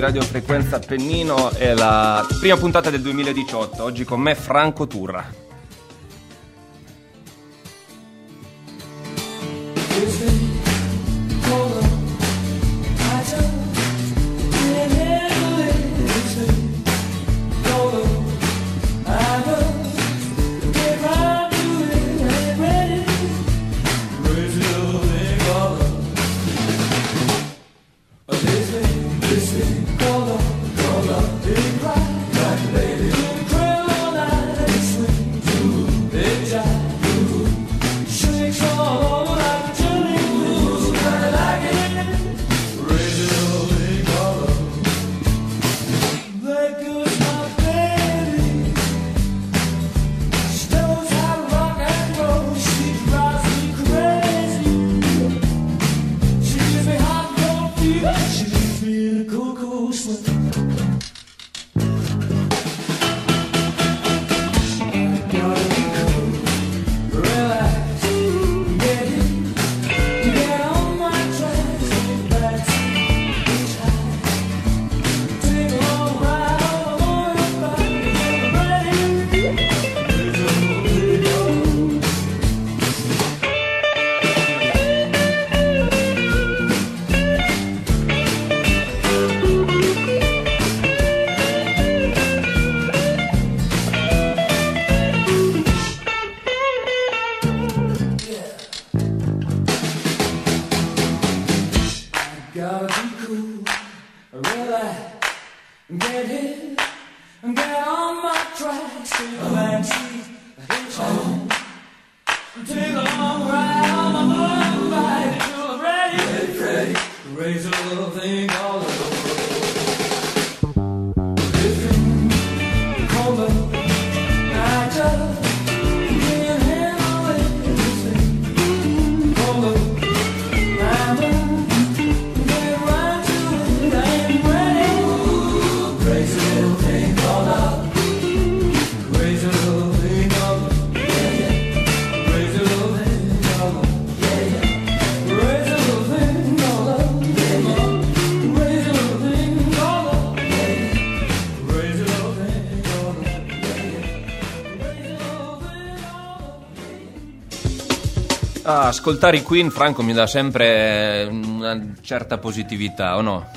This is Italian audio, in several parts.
di radiofrequenza Appennino, è la prima puntata del 2018, oggi con me Franco Turra. Ascoltare i Queen, Franco, mi dà sempre una certa positività, o no?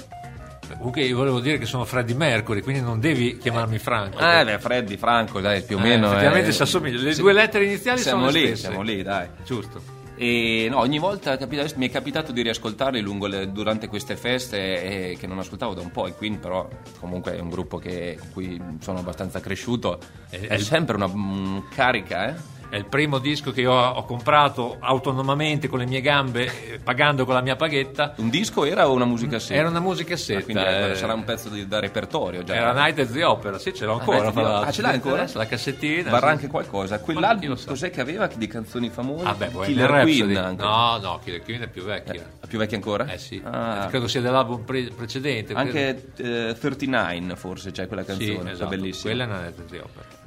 Comunque io volevo dire che sono Freddy Mercury, quindi non devi chiamarmi Franco. Eh, beh, Freddy, Franco, dai, più o eh, meno. Effettivamente eh, si assomiglia. Le due lettere iniziali siamo sono lì, le stesse. Siamo lì, dai. Giusto. E no, ogni volta mi è capitato di riascoltarli le, durante queste feste e, che non ascoltavo da un po'. I Queen, però, comunque è un gruppo che, con cui sono abbastanza cresciuto. È, è sempre una um, carica, eh? È il primo disco che io ho comprato autonomamente con le mie gambe, eh, pagando con la mia paghetta. Un disco era o una musica setta? Era una musica setta. Ah, quindi eh, sarà un pezzo di, da repertorio già. Era Night at the Opera, sì, ce l'ho ancora. Ah, ah ce l'hai ancora? La cassettina. Varrà sì. anche qualcosa. Quell'album cos'è che aveva di canzoni famose? Ah, beh, Killer Queen anche. No, no, Killer Queen è più vecchia. Eh, più vecchia ancora? Eh sì. Ah. Credo sia dell'album pre- precedente. Anche eh, 39 forse c'è quella canzone, sì, esatto. bellissima. Quella è Night at the Opera.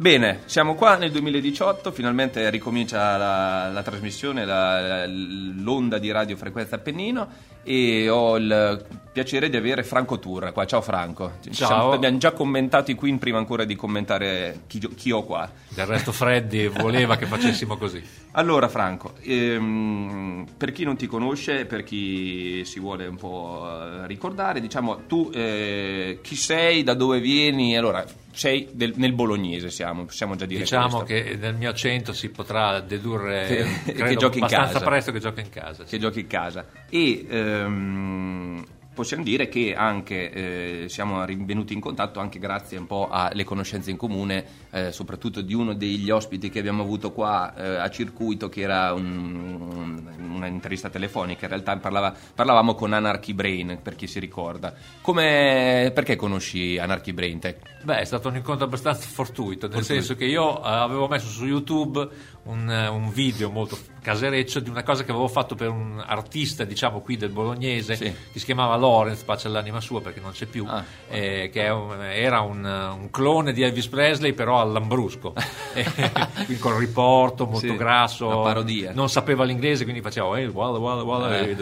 Bene, siamo qua nel 2018, finalmente ricomincia la, la trasmissione, la, l'onda di radiofrequenza Appennino e ho il piacere di avere Franco Turra qua. Ciao Franco. Ciao. Siamo, abbiamo già commentato i Queen prima ancora di commentare chi, chi ho qua. Del resto Freddy voleva che facessimo così. Allora Franco, ehm, per chi non ti conosce, per chi si vuole un po' ricordare, diciamo tu eh, chi sei, da dove vieni, allora sei del, nel bolognese siamo, possiamo già dire diciamo questo. che nel mio accento si potrà dedurre che, che giochi in abbastanza casa. presto che giochi in casa sì. che giochi in casa e ehm, possiamo dire che anche eh, siamo rinvenuti in contatto anche grazie un po' alle conoscenze in comune, eh, soprattutto di uno degli ospiti che abbiamo avuto qua eh, a circuito, che era un, un'intervista telefonica. In realtà parlava, parlavamo con Anarchy Brain, per chi si ricorda. Come, perché conosci Anarchy Brain? Te? Beh, è stato un incontro abbastanza fortuito, nel fortuito. senso che io eh, avevo messo su YouTube un, un, video molto casereccio di una cosa che avevo fatto per un artista, diciamo qui del bolognese, sì. che si chiamava Lawrence, pace all'anima sua perché non c'è più, ah. eh, che un, era un, un, clone di Elvis Presley però all'ambrusco, quindi col riporto molto sì, grasso, parodia. non sapeva l'inglese quindi faceva eh, voilà, voilà, voilà, eh.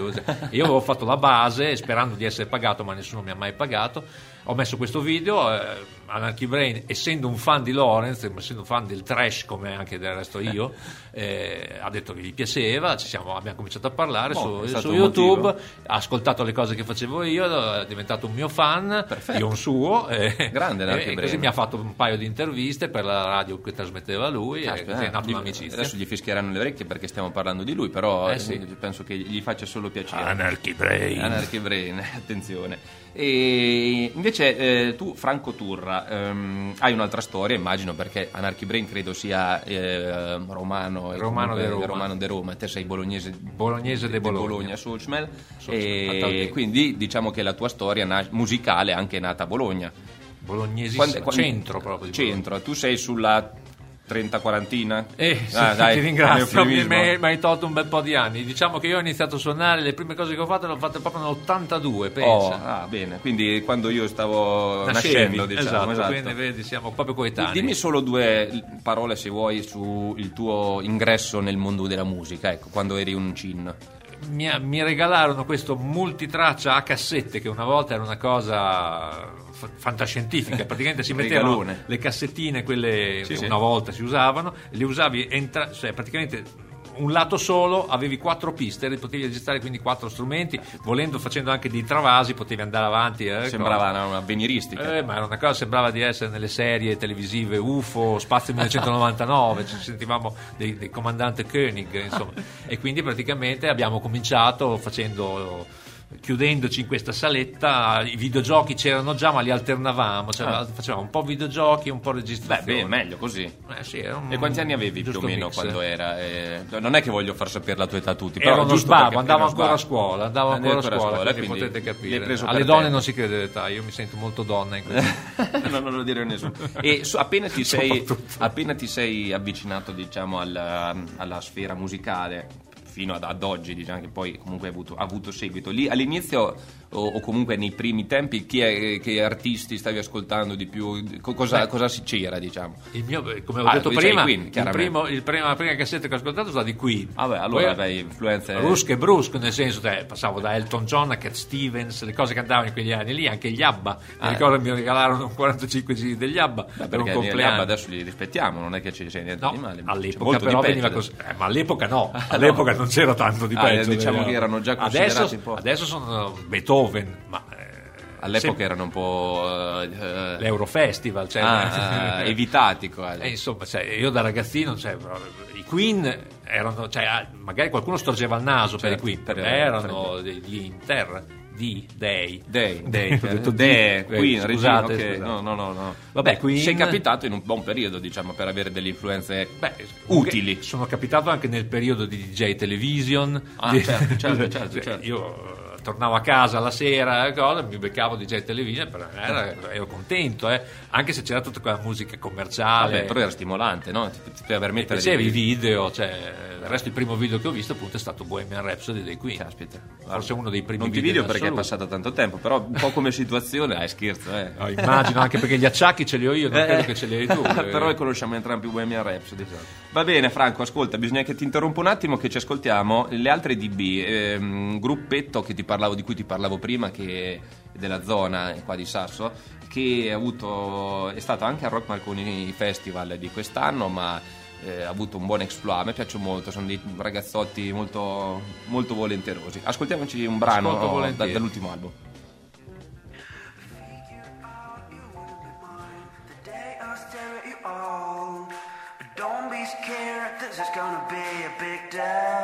io avevo fatto la base sperando di essere pagato, ma nessuno mi ha mai pagato. Ho messo questo video, eh, Anarchy Brain, essendo un fan di Lorenz, essendo un fan del trash come anche del resto io, eh, ha detto che gli piaceva, siamo, abbiamo cominciato a parlare boh, su, su YouTube, ha ascoltato le cose che facevo io, è diventato un mio fan, Perfetto. io un suo, eh, Grande Anarchy Brain. così mi ha fatto un paio di interviste per la radio che trasmetteva lui Caspita, e è nata un'amicizia. Adesso gli fischieranno le orecchie perché stiamo parlando di lui, però eh, sì. penso che gli faccia solo piacere. Anarchy Brain. Anarchy Brain, attenzione. E invece eh, tu, Franco Turra, ehm, hai un'altra storia, immagino, perché Anarchy Brain credo sia eh, romano, romano, de Roma. romano de Roma, te sei bolognese, bolognese de Bologna, Bologna Sulcmel, e quindi diciamo che la tua storia na- musicale è anche nata a Bologna. Quando, centro proprio. centro, tu sei sulla 30 quarantina? Eh, sì, ah, dai, ti ringrazio. mi, mi, hai tolto un bel po' di anni. Diciamo che io ho iniziato a suonare le prime cose che ho fatto le ho fatte proprio nell'82 pensa. oh, ah, bene. Quindi quando io stavo Nascevi, nascendo diciamo esatto, esatto. quindi vedi siamo proprio coetanei. Dimmi solo due parole se vuoi sul tuo ingresso nel mondo della musica ecco quando eri un cin. Mi, mi, regalarono questo multitraccia a cassette che una volta era una cosa fantascientifica, praticamente si mettevano le cassettine, quelle sì, una sì. volta si usavano, le usavi entra- cioè praticamente un lato solo, avevi quattro piste, potevi registrare quindi quattro strumenti, volendo facendo anche dei travasi, potevi andare avanti. Eh, sembrava una, una avveniristica. Eh, ma era una cosa, sembrava di essere nelle serie televisive UFO, Spazio 1999, ci sentivamo dei, dei comandante Koenig, insomma. e quindi praticamente abbiamo cominciato facendo chiudendoci in questa saletta, i videogiochi c'erano già, ma li alternavamo, cioè ah. facevamo un po' videogiochi, un po' registrazione. Beh, beh meglio così. Eh, sì, un, e quanti anni avevi più o meno mix. quando era? Eh, non è che voglio far sapere la tua età a tutti, però uno sbavo, andavo ancora a scuola, andavo ancora a scuola, scuola quindi, potete capire. Alle donne te. non si crede l'età, io mi sento molto donna in questo. no, non lo dire a nessuno. E su, appena, ti sei, appena ti sei avvicinato diciamo alla, alla sfera musicale fino ad, ad oggi, diciamo che poi comunque ha avuto, ha avuto seguito. Lì all'inizio o, o, comunque nei primi tempi chi è, che artisti stavi ascoltando di più? Cosa, cosa c'era, diciamo? Il mio, come ho ah, detto prima, Queen, il primo, il prima, la prima cassetta che ho ascoltato è stata di Queen. Vabbè, allora avevi influenze... Brusche e brusche, nel senso, cioè, passavo da Elton John a Cat Stevens, le cose che andavano in quegli anni lì, anche gli ABBA. Mi ah, ricordo che mi regalarono 45 giri degli ABBA Beh, per un compleanno. Gli ABBA adesso li rispettiamo, non è che c'è niente no, di male. All'epoca però veniva così. Eh, ma all'epoca no, all'epoca no. non c'era tanto di ah, peggio. diciamo che erano già considerati adesso, un po'... Adesso sono Beethoven, ma All'epoca sì. erano un po'. Uh, L'Eurofestival, cioè, ah, evitati quasi. Eh, insomma, cioè, io da ragazzino, cioè, i Queen erano. Cioè, ah, magari qualcuno storgeva il naso per i certo, Queen, per erano degli Inter. Di Dei. Dei. Dei. Ho detto De, Queen, scusate, okay. scusate. No, no, no. no. Vabbè, Beh, Queen... sei capitato in un buon periodo, diciamo, per avere delle influenze Beh, utili. Sono capitato anche nel periodo di DJ Television. Ah, di... certo, certo, certo, certo. Io tornavo a casa la sera, cosa, mi beccavo di Jet Television, era, ero contento, eh. anche se c'era tutta quella musica commerciale. Vabbè, però era stimolante, no? Ti, ti permettere di... i video, cioè, il resto il primo video che ho visto appunto è stato Bohemian Rhapsody dei Queen. Caspita. Forse uno dei primi non video. Non ti video perché è passato tanto tempo, però un po' come situazione, dai scherzo, eh. No, immagino, anche perché gli acciacchi ce li ho io, non eh, credo che ce li hai tu. però conosciamo entrambi Bohemian Rhapsody. Esatto. Va bene Franco, ascolta, bisogna che ti interrompa un attimo che ci ascoltiamo le altre DB, ehm, gruppetto ti parlavo, di cui ti parlavo prima, che della zona qua di Sasso, che avuto, è stato anche al Rock Marconi Festival di quest'anno, ma eh, ha avuto un buon exploit. A me piacciono molto, sono dei ragazzotti molto, molto volenterosi. Ascoltiamoci un brano da, dall'ultimo album. Don't be scared, this is gonna be a big day.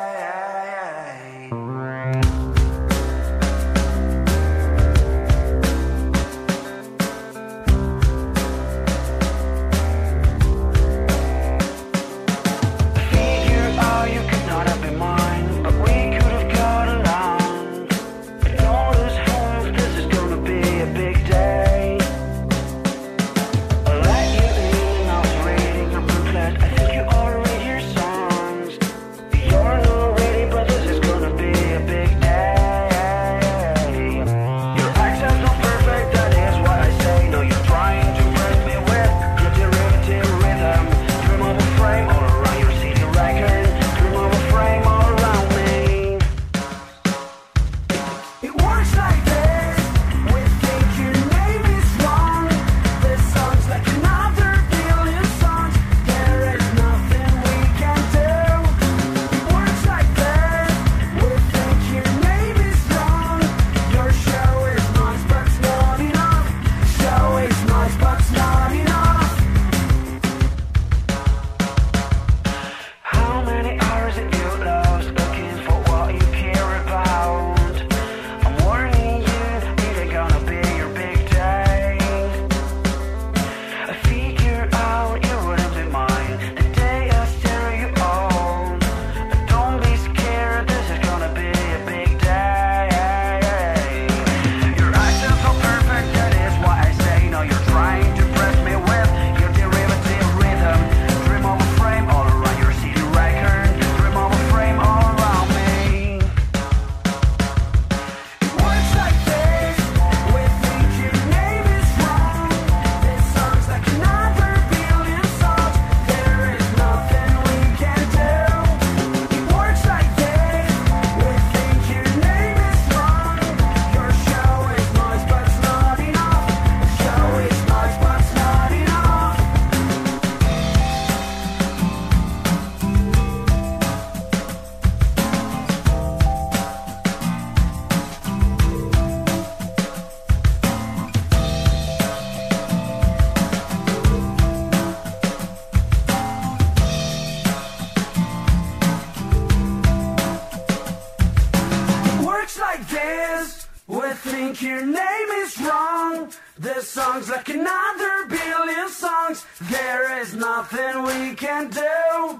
Think your name is wrong. This song's like another billion songs. There is nothing we can do.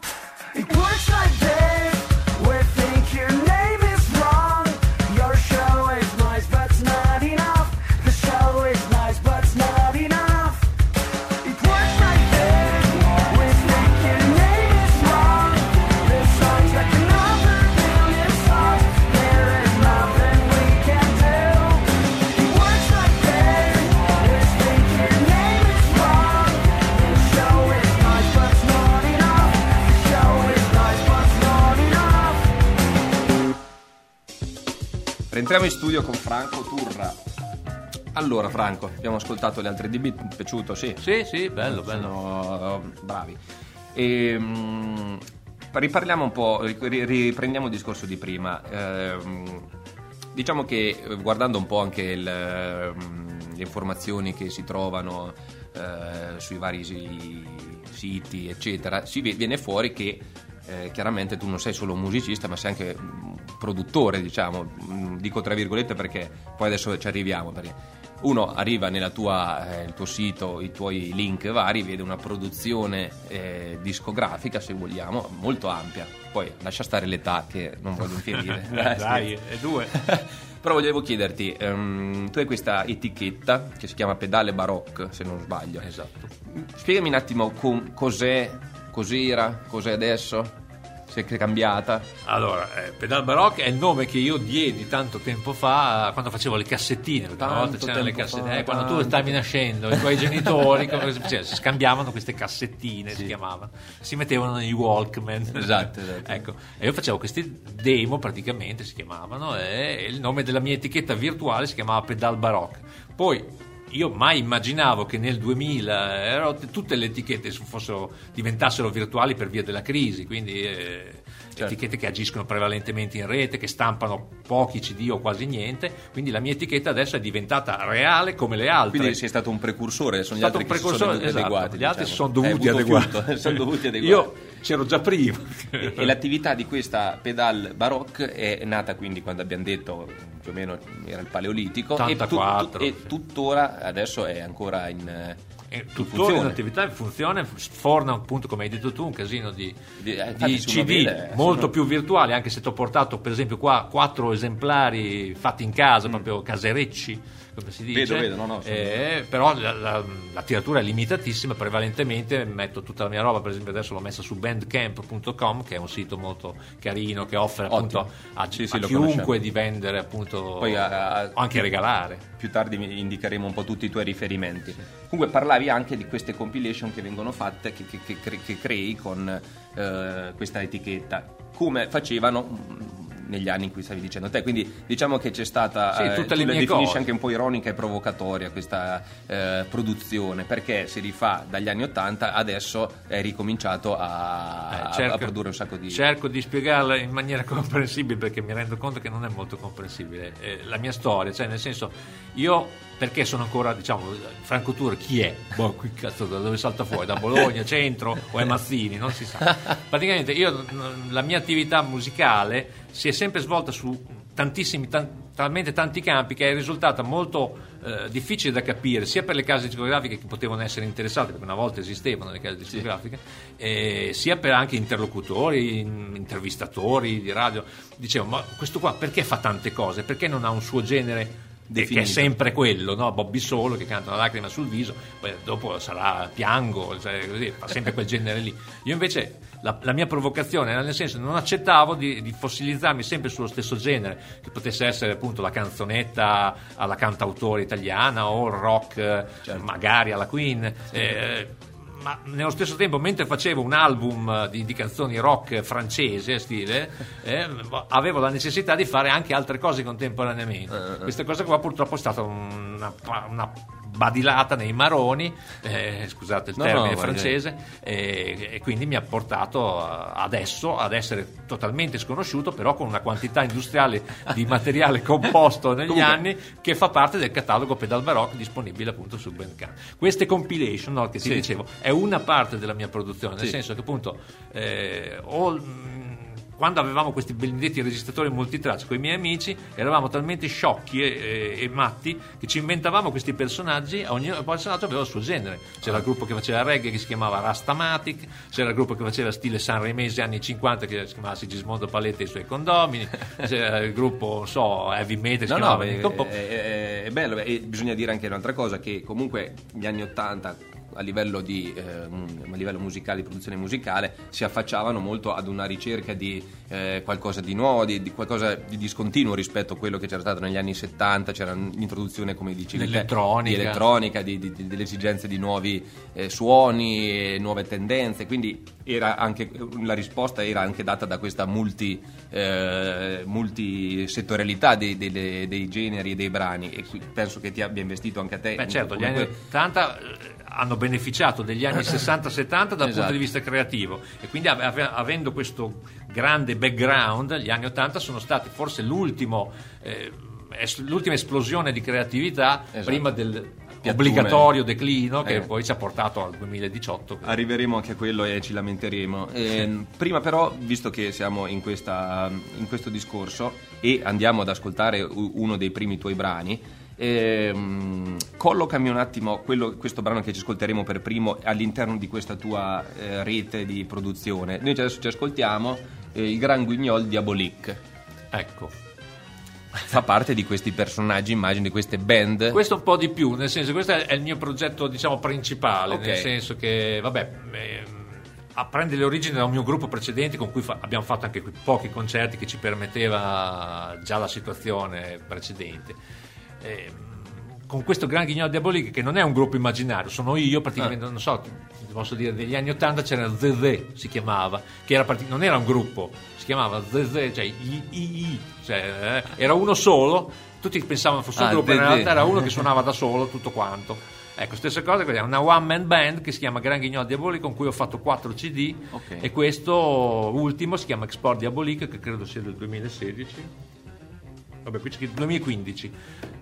It works like this. Rientriamo in studio con Franco Turra. Allora, Franco, abbiamo ascoltato le altre DB, ti è piaciuto? Sì. Sì, sì, bello, bello. Sono bravi. E, mm, riparliamo un po', ri- riprendiamo il discorso di prima. Ehm, diciamo che eh, guardando un po' anche il, ehm, le informazioni che si trovano eh, sui vari si- siti, eccetera, si viene fuori che eh, chiaramente tu non sei solo un musicista, ma sei anche un produttore, diciamo, Mm, dico tra virgolette perché poi adesso ci arriviamo. Perché uno arriva nel tuo sito, i tuoi link vari, vede una produzione eh, discografica, se vogliamo, molto ampia. Poi lascia stare l'età che non voglio infierire. Dai, è due. Però volevo chiederti, ehm, tu hai questa etichetta che si chiama Pedale Baroque, se non sbaglio. Esatto. Spiegami un attimo com- cos'è, cos'era, cos'è adesso, se è cambiata. Allora, eh, Pedal Baroque è il nome che io diedi tanto tempo fa, quando facevo le cassettine, Tanto volta c'erano le cassettine, fa, eh, quando tu stavi nascendo, i tuoi genitori si, cioè, si scambiavano queste cassettine, si chiamavano, si mettevano negli Walkman. Esatto, esatto. ecco, e io facevo questi demo praticamente, si chiamavano, e il nome della mia etichetta virtuale si chiamava Pedal Baroque. Poi io mai immaginavo che nel 2000 ero- tutte le etichette fossero, diventassero virtuali per via della crisi, quindi eh, Certo. etichette che agiscono prevalentemente in rete, che stampano pochi CD o quasi niente, quindi la mia etichetta adesso è diventata reale come le altre. Quindi sei stato un precursore, sono gli È stato altri un che si sono precursore, esatto, adeguati. gli altri diciamo. si sono dovuti fiuto, sono dovuti adeguare. Io c'ero già prima. E, e l'attività di questa pedal baroque è nata quindi quando abbiamo detto più o meno era il paleolitico 84, e, tu- tu- e tuttora adesso è ancora in, eh, tuttora funzione. in funzione, sforna appunto come hai detto tu un casino di, Di- eh, di se uno CD vede, eh, molto sono- più virtuali, anche se ti ho portato per esempio qua quattro esemplari fatti in casa, proprio caserecci, come si dice. Vedo, vedo, no, no, Eh, però la, la- la tiratura è limitatissima, prevalentemente metto tutta la mia roba, per esempio adesso l'ho messa su bandcamp.com che è un sito molto carino che offre appunto Ottimo. a, Sì, sì, a chiunque di vendere appunto Poi a- a- o anche regalare. più tardi indicheremo un po' tutti i tuoi riferimenti. Comunque parlavi anche di queste compilation che vengono fatte, che, che- che che crei con eh, questa etichetta, come facevano negli anni in cui stavi dicendo te. Quindi diciamo che c'è stata, Sì, eh, tutte tu le mie definisci cose. anche un po' ironica e provocatoria questa eh, produzione, perché si rifà dagli anni 80, adesso è ricominciato a, Eh, a- a produrre un sacco di... cerco di spiegarla in maniera comprensibile perché mi rendo conto che non è molto comprensibile eh, la mia storia, cioè nel senso io perché sono ancora diciamo Franco Tour chi è? Boh, qui cazzo da dove salta fuori? Da Bologna, centro o è Mazzini? Non si sa. Praticamente io la mia attività musicale si è sempre svolta su tantissimi tan- talmente tanti campi che è risultata molto eh, difficile da capire sia per le case discografiche che potevano essere interessate perché una volta esistevano le case discografiche eh, sia per anche interlocutori in- intervistatori di radio dicevo ma questo qua perché fa tante cose perché non ha un suo genere che è Definito. sempre quello, no? Bobby Solo che canta una lacrima sul viso, poi dopo sarà piango, cioè così, fa sempre quel genere lì. Io invece la, la mia provocazione era nel senso non accettavo di, di fossilizzarmi sempre sullo stesso genere, che potesse essere appunto la canzonetta alla cantautore italiana o il rock eh, magari alla Queen. eh, ma nello stesso tempo, mentre facevo un album eh, di, di canzoni rock francese, stile, eh, avevo la necessità di fare anche altre cose contemporaneamente. Questa cosa qua purtroppo è stata una, una badilata nei maroni, eh, scusate il No, termine no, francese, e, e quindi mi ha portato adesso ad essere totalmente sconosciuto, però con una quantità industriale di materiale composto negli Comunque- anni che fa parte del catalogo Pedal Baroque disponibile appunto su Bandcamp. Queste compilation no, che ti Sì. dicevo è una parte della mia produzione, nel Sì. senso che appunto eh, mh, quando avevamo questi benedetti registratori multitraccia con i miei amici, eravamo talmente sciocchi e, e, e matti che ci inventavamo questi personaggi, ogni personaggio aveva il suo genere. C'era il gruppo che faceva reggae che si chiamava Rastamatic, c'era il gruppo che faceva stile sanremese anni 50 che si chiamava Sigismondo Paletti e i suoi condomini, c'era il gruppo, non so, heavy metal che si no, chiamava no, è, è, è, bello e bisogna dire anche un'altra cosa che comunque gli anni 80 a livello, di, eh, a livello musicale, di produzione musicale, si affacciavano molto ad una ricerca di eh, qualcosa di nuovo, di, di, qualcosa di discontinuo rispetto a quello che c'era stato negli anni 70, c'era l'introduzione, come dicevi, di elettronica, di, delle esigenze di nuovi eh, suoni, nuove tendenze, quindi anche, la risposta era anche data da questa multi, eh, multisettorialità dei, dei, dei, generi e dei brani e penso che ti abbia investito anche a te. Beh certo, gli anni 80 hanno beneficiato degli anni 60-70 dal esatto. punto di esatto. vista creativo e quindi av- avendo questo grande background gli anni 80 sono stati forse l'ultimo, eh, l'ultima esplosione di creatività esatto. prima del obbligatorio declino che eh. poi ci ha portato al 2018. Arriveremo anche a quello e ci lamenteremo. Eh, prima però, visto che siamo in, questa, in questo discorso e andiamo ad ascoltare uno dei primi tuoi brani, eh, collocami un attimo quello, questo brano che ci ascolteremo per primo all'interno di questa tua eh, rete di produzione. Noi adesso ci ascoltiamo eh, il Gran Guignol Diabolique. Ecco. Fa parte di questi personaggi, immagino, di queste band. Questo un po' di più, nel senso, questo è il mio progetto, diciamo, principale, okay. nel senso che, vabbè. Eh, prende le origini da un mio gruppo precedente con cui fa, abbiamo fatto anche pochi concerti che ci permetteva già la situazione precedente eh, con questo Gran Ghignolo Diabolique che non è un gruppo immaginario, sono io praticamente, ah. non so, posso dire, negli anni 80 c'era Zezé, si chiamava, che era part- non era un gruppo, si chiamava Zezé, cioè I, I, I cioè, eh, era uno solo, tutti pensavano fosse un ah, gruppo, in realtà era uno che suonava da solo tutto quanto. Ecco, stessa cosa, è una one man band che si chiama Gran Ghignol Diabolique con cui ho fatto 4 CD okay. e questo ultimo si chiama Export Diabolique che credo sia del 2016 vabbè qui c'è scritto 2015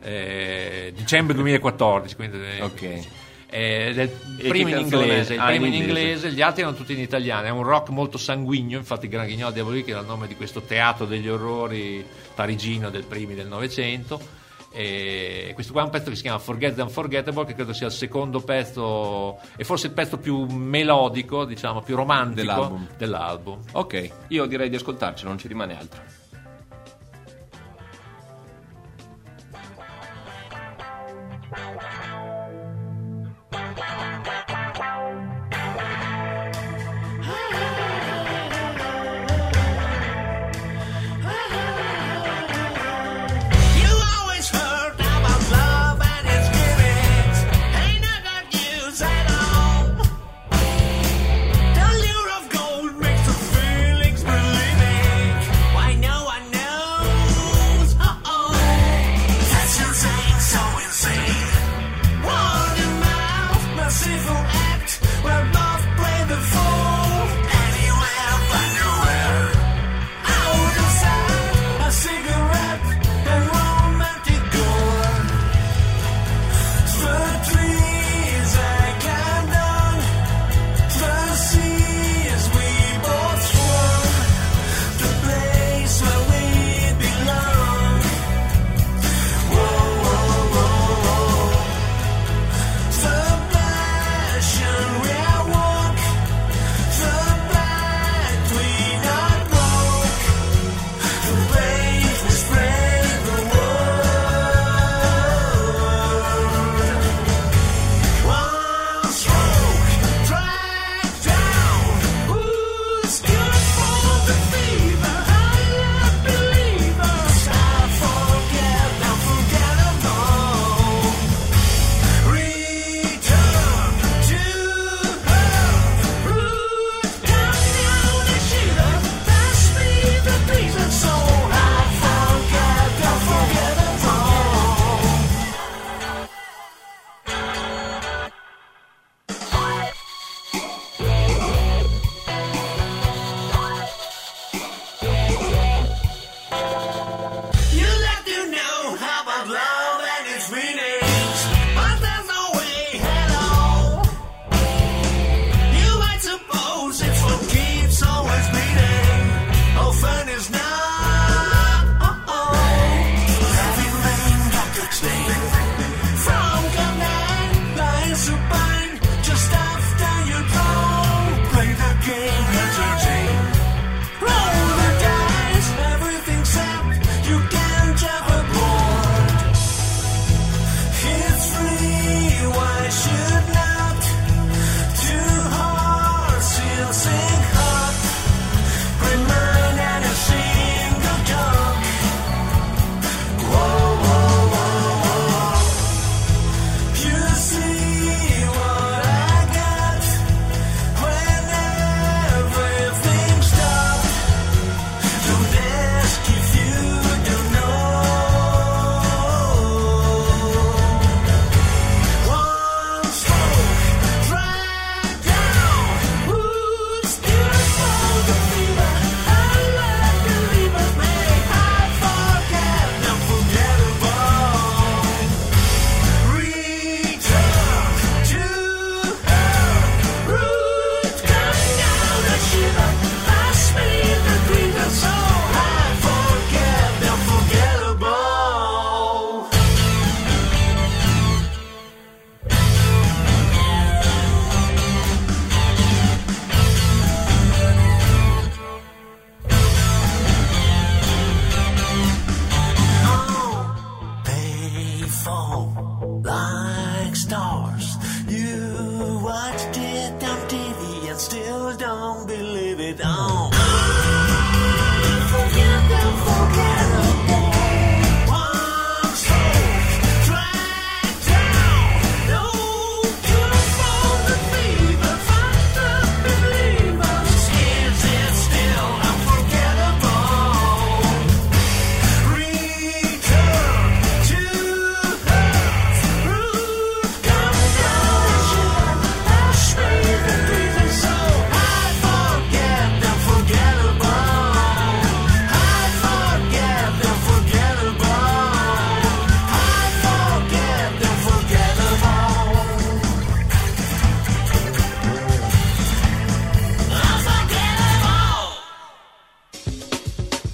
eh, dicembre 2014 quindi, eh, ok eh, del primo in inglese, il ah, primo in inglese, gli altri erano tutti in italiano. È un rock molto sanguigno. Infatti, Gran Ghignol Diabolique era il nome di questo teatro degli orrori parigino del primi del Novecento. E questo qua è un pezzo che si chiama Forget the Unforgettable, che credo sia il secondo pezzo, e forse il pezzo più melodico, diciamo più romantico dell'album. dell'album. Ok, io direi di ascoltarci, non ci rimane altro.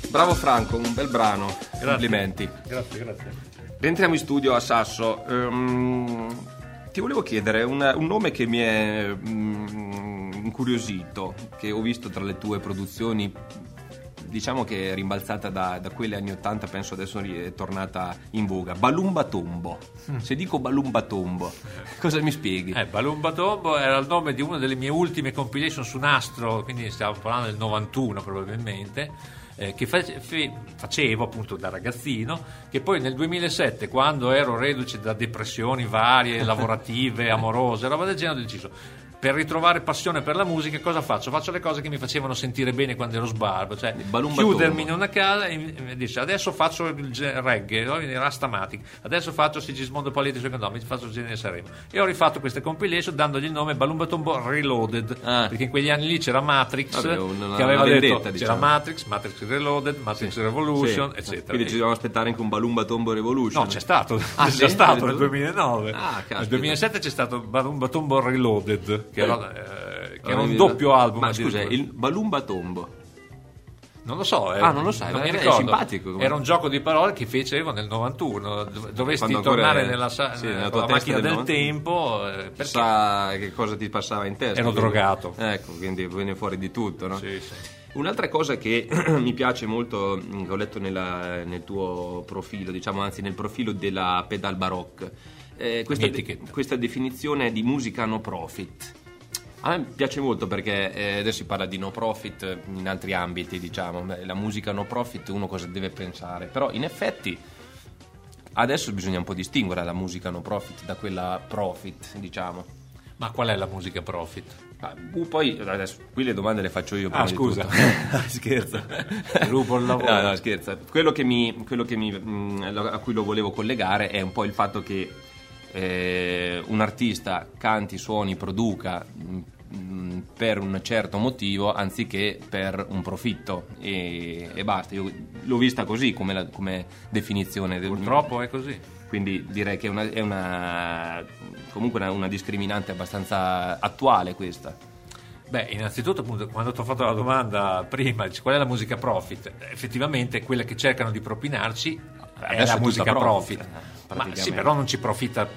Bravo Franco, un bel brano. Grazie. Complimenti. Grazie, grazie. Rientriamo in studio a Sasso. Um, ti volevo chiedere un, un, nome che mi è um, incuriosito, che ho visto tra le tue produzioni diciamo che è rimbalzata da, da quelle anni 80, penso adesso è tornata in voga. Balumba Tombo. Mm. Se dico Balumba Tombo, cosa mi spieghi? Eh, Balumba Tombo era il nome di una delle mie ultime compilation su Nastro, quindi stiamo parlando del 91 probabilmente. Eh, che face, facevo appunto da ragazzino, che poi nel 2007, quando ero reduce da depressioni varie, lavorative, amorose, roba del genere, ho deciso per ritrovare passione per la musica, cosa faccio? Faccio le cose che mi facevano sentire bene quando ero sbarbo, cioè chiudermi in una casa e mi dice adesso faccio il reggae, no? Rastamatic, adesso faccio Sigismondo Paletti secondo me, faccio il genere Saremo. E ho rifatto queste compilation dandogli il nome Balumba Tombo Reloaded, ah. perché in quegli anni lì c'era Matrix, Vabbè, una, che aveva vendetta, detto diciamo. c'era Matrix, Matrix Reloaded, Matrix sì. Revolution, sì. eccetera. Quindi ci dobbiamo aspettare anche un Balumba Tombo Revolution. No, c'è stato, ah, c'è sì? stato nel 2009. Ah, nel 2007 c'è stato Balumba Tombo Reloaded che, era, eh, che era, un doppio album. Ma scusa, il Balumba Tombo. Non lo so, eh, ah, non lo sai, non ricordo. simpatico. Come... Era un gioco di parole che facevo nel 91. Dovresti Quando tornare nella, sa- sì, nella tua macchina del, del tempo. Eh, Chissà che cosa ti passava in testa. Ero quindi, drogato. Ecco, quindi viene fuori di tutto, no? Sì, sì. Un'altra cosa che mi piace molto, che ho letto nella, nel tuo profilo, diciamo anzi nel profilo della Pedal Baroque, eh, questa, de- questa definizione di musica no profit. A me piace molto perché eh, adesso si parla di no profit in altri ambiti, diciamo, la musica no profit uno cosa deve pensare, però in effetti adesso bisogna un po' distinguere la musica no profit da quella profit, diciamo. Ma qual è la musica profit? Ah, poi adesso qui le domande le faccio io. Ah, scusa, scherzo. Rubo il lavoro. No, no, scherzo. Quello, che mi, quello che mi, mm, a cui lo volevo collegare è un po' il fatto che eh, un artista canti, suoni, produca mh, mm, per un certo motivo anziché per un profitto e, e basta. Io l'ho vista così come, la, come definizione. Purtroppo è così. Quindi direi che è, una, è una, comunque una, una discriminante abbastanza attuale questa. Beh, innanzitutto, appunto, quando ti ho fatto la domanda prima, qual è la musica profit? Effettivamente quella che cercano di propinarci è la musica profit. profit ma sì, però non ci profitta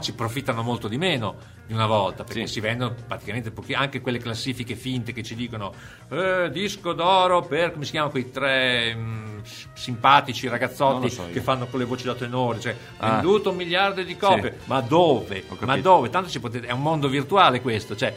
ci profittano molto di meno di una volta, perché sì. si vendono praticamente pochi, anche quelle classifiche finte che ci dicono eh, disco d'oro per, come si chiamano quei tre mh, mm, simpatici ragazzotti so che fanno con le voci da tenore, cioè ah. venduto un miliardo di copie, sì. ma dove? Ma dove? Tanto potete, è un mondo virtuale questo, cioè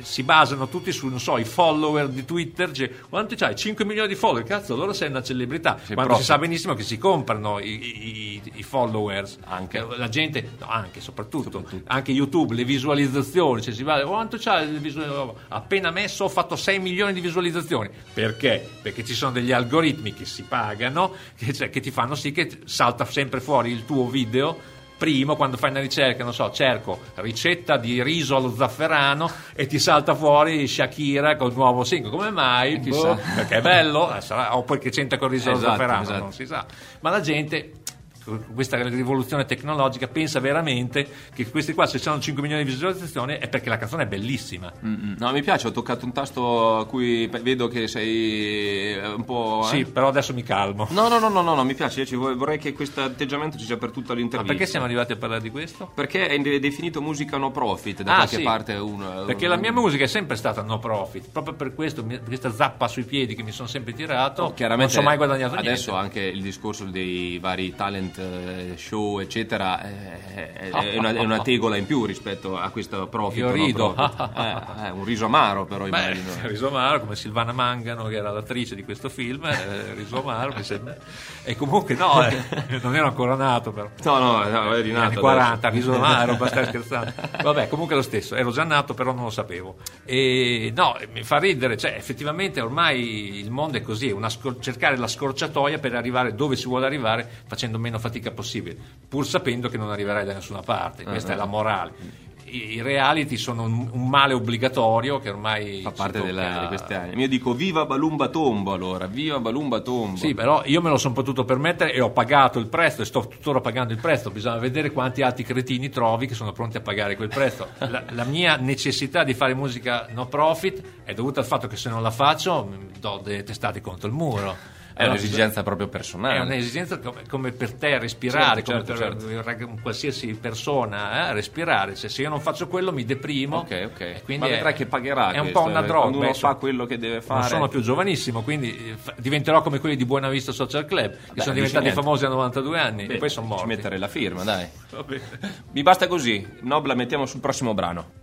si basano tutti su, non so, i follower di Twitter, cioè, quanti c'hai? 5 milioni di follower, cazzo, loro sei una celebrità, sì, quando si sa benissimo che si comprano i, i, i followers, anche la gente, no, anche soprattutto, soprattutto, anche YouTube, le visualizzazioni visualizzazioni, cioè si va, quanto c'ha il visualizzazione? Appena messo ho fatto 6 milioni di visualizzazioni. Perché? Perché ci sono degli algoritmi che si pagano, che, cioè, che ti fanno sì che salta sempre fuori il tuo video primo quando fai una ricerca, non so, cerco ricetta di riso allo zafferano e ti salta fuori Shakira col nuovo singolo. Come mai? Boh, perché è bello, eh, sarà, o perché c'entra col riso esatto, allo zafferano, esatto. non si sa. Ma la gente questa rivoluzione tecnologica pensa veramente che questi qua se hanno 5 milioni di visualizzazioni è perché la canzone è bellissima Mm-mm. no mi piace ho toccato un tasto a cui vedo che sei eh, un po' eh? sì però adesso mi calmo no no no no, no, no mi piace vorrei che questo atteggiamento ci sia per tutta l'intervista ma perché siamo arrivati a parlare di questo? perché è definito musica no profit da ah, qualche sì. parte uno perché la mia musica è sempre stata no profit proprio per questo questa zappa sui piedi che mi sono sempre tirato oh, chiaramente non ci ho mai guadagnato adesso niente. anche il discorso dei vari talent talent show, eccetera, è, è, una, è, una, tegola in più rispetto a questo profit. Io rido. è un riso amaro, però Beh, immagino. riso amaro, come Silvana Mangano, che era l'attrice di questo film, eh, riso amaro, mi sembra. E comunque no, eh, non ero ancora nato, però. No, no, no eri nato. Anni 40, adesso. riso amaro, basta scherzando. Vabbè, comunque lo stesso, ero già nato, però non lo sapevo. E no, mi fa ridere, cioè effettivamente ormai il mondo è così, è scor- cercare la scorciatoia per arrivare dove si vuole arrivare facendo meno fatica possibile, pur sapendo che non arriverai da nessuna parte, questa uh-huh. è la morale i reality sono un, un, male obbligatorio che ormai fa parte della, di questi anni. Io dico viva Balumba Tombo allora, viva Balumba Tombo. Sì, però io me lo sono potuto permettere e ho pagato il prezzo e sto tuttora pagando il prezzo. Bisogna vedere quanti altri cretini trovi che sono pronti a pagare quel prezzo. La, la mia necessità di fare musica no profit è dovuta al fatto che se non la faccio do delle testate contro il muro È un'esigenza proprio personale. È un'esigenza come, come per te respirare, Certo, come certo, per un qualsiasi persona eh, respirare. Cioè, se io non faccio quello mi deprimo. Ok, ok. Quindi Ma vedrai è- che pagherà. È un questo, po' una eh, droga. Quando uno Beh, fa quello che deve fare. Non sono più giovanissimo, quindi eh, diventerò come quelli di Buena Vista Social Club, che Beh, sono diventati niente. famosi a 92 anni Beh, e poi sono Ci morti. mettere la firma, dai. Va bene. Mi basta così. Nobla, mettiamo sul prossimo brano.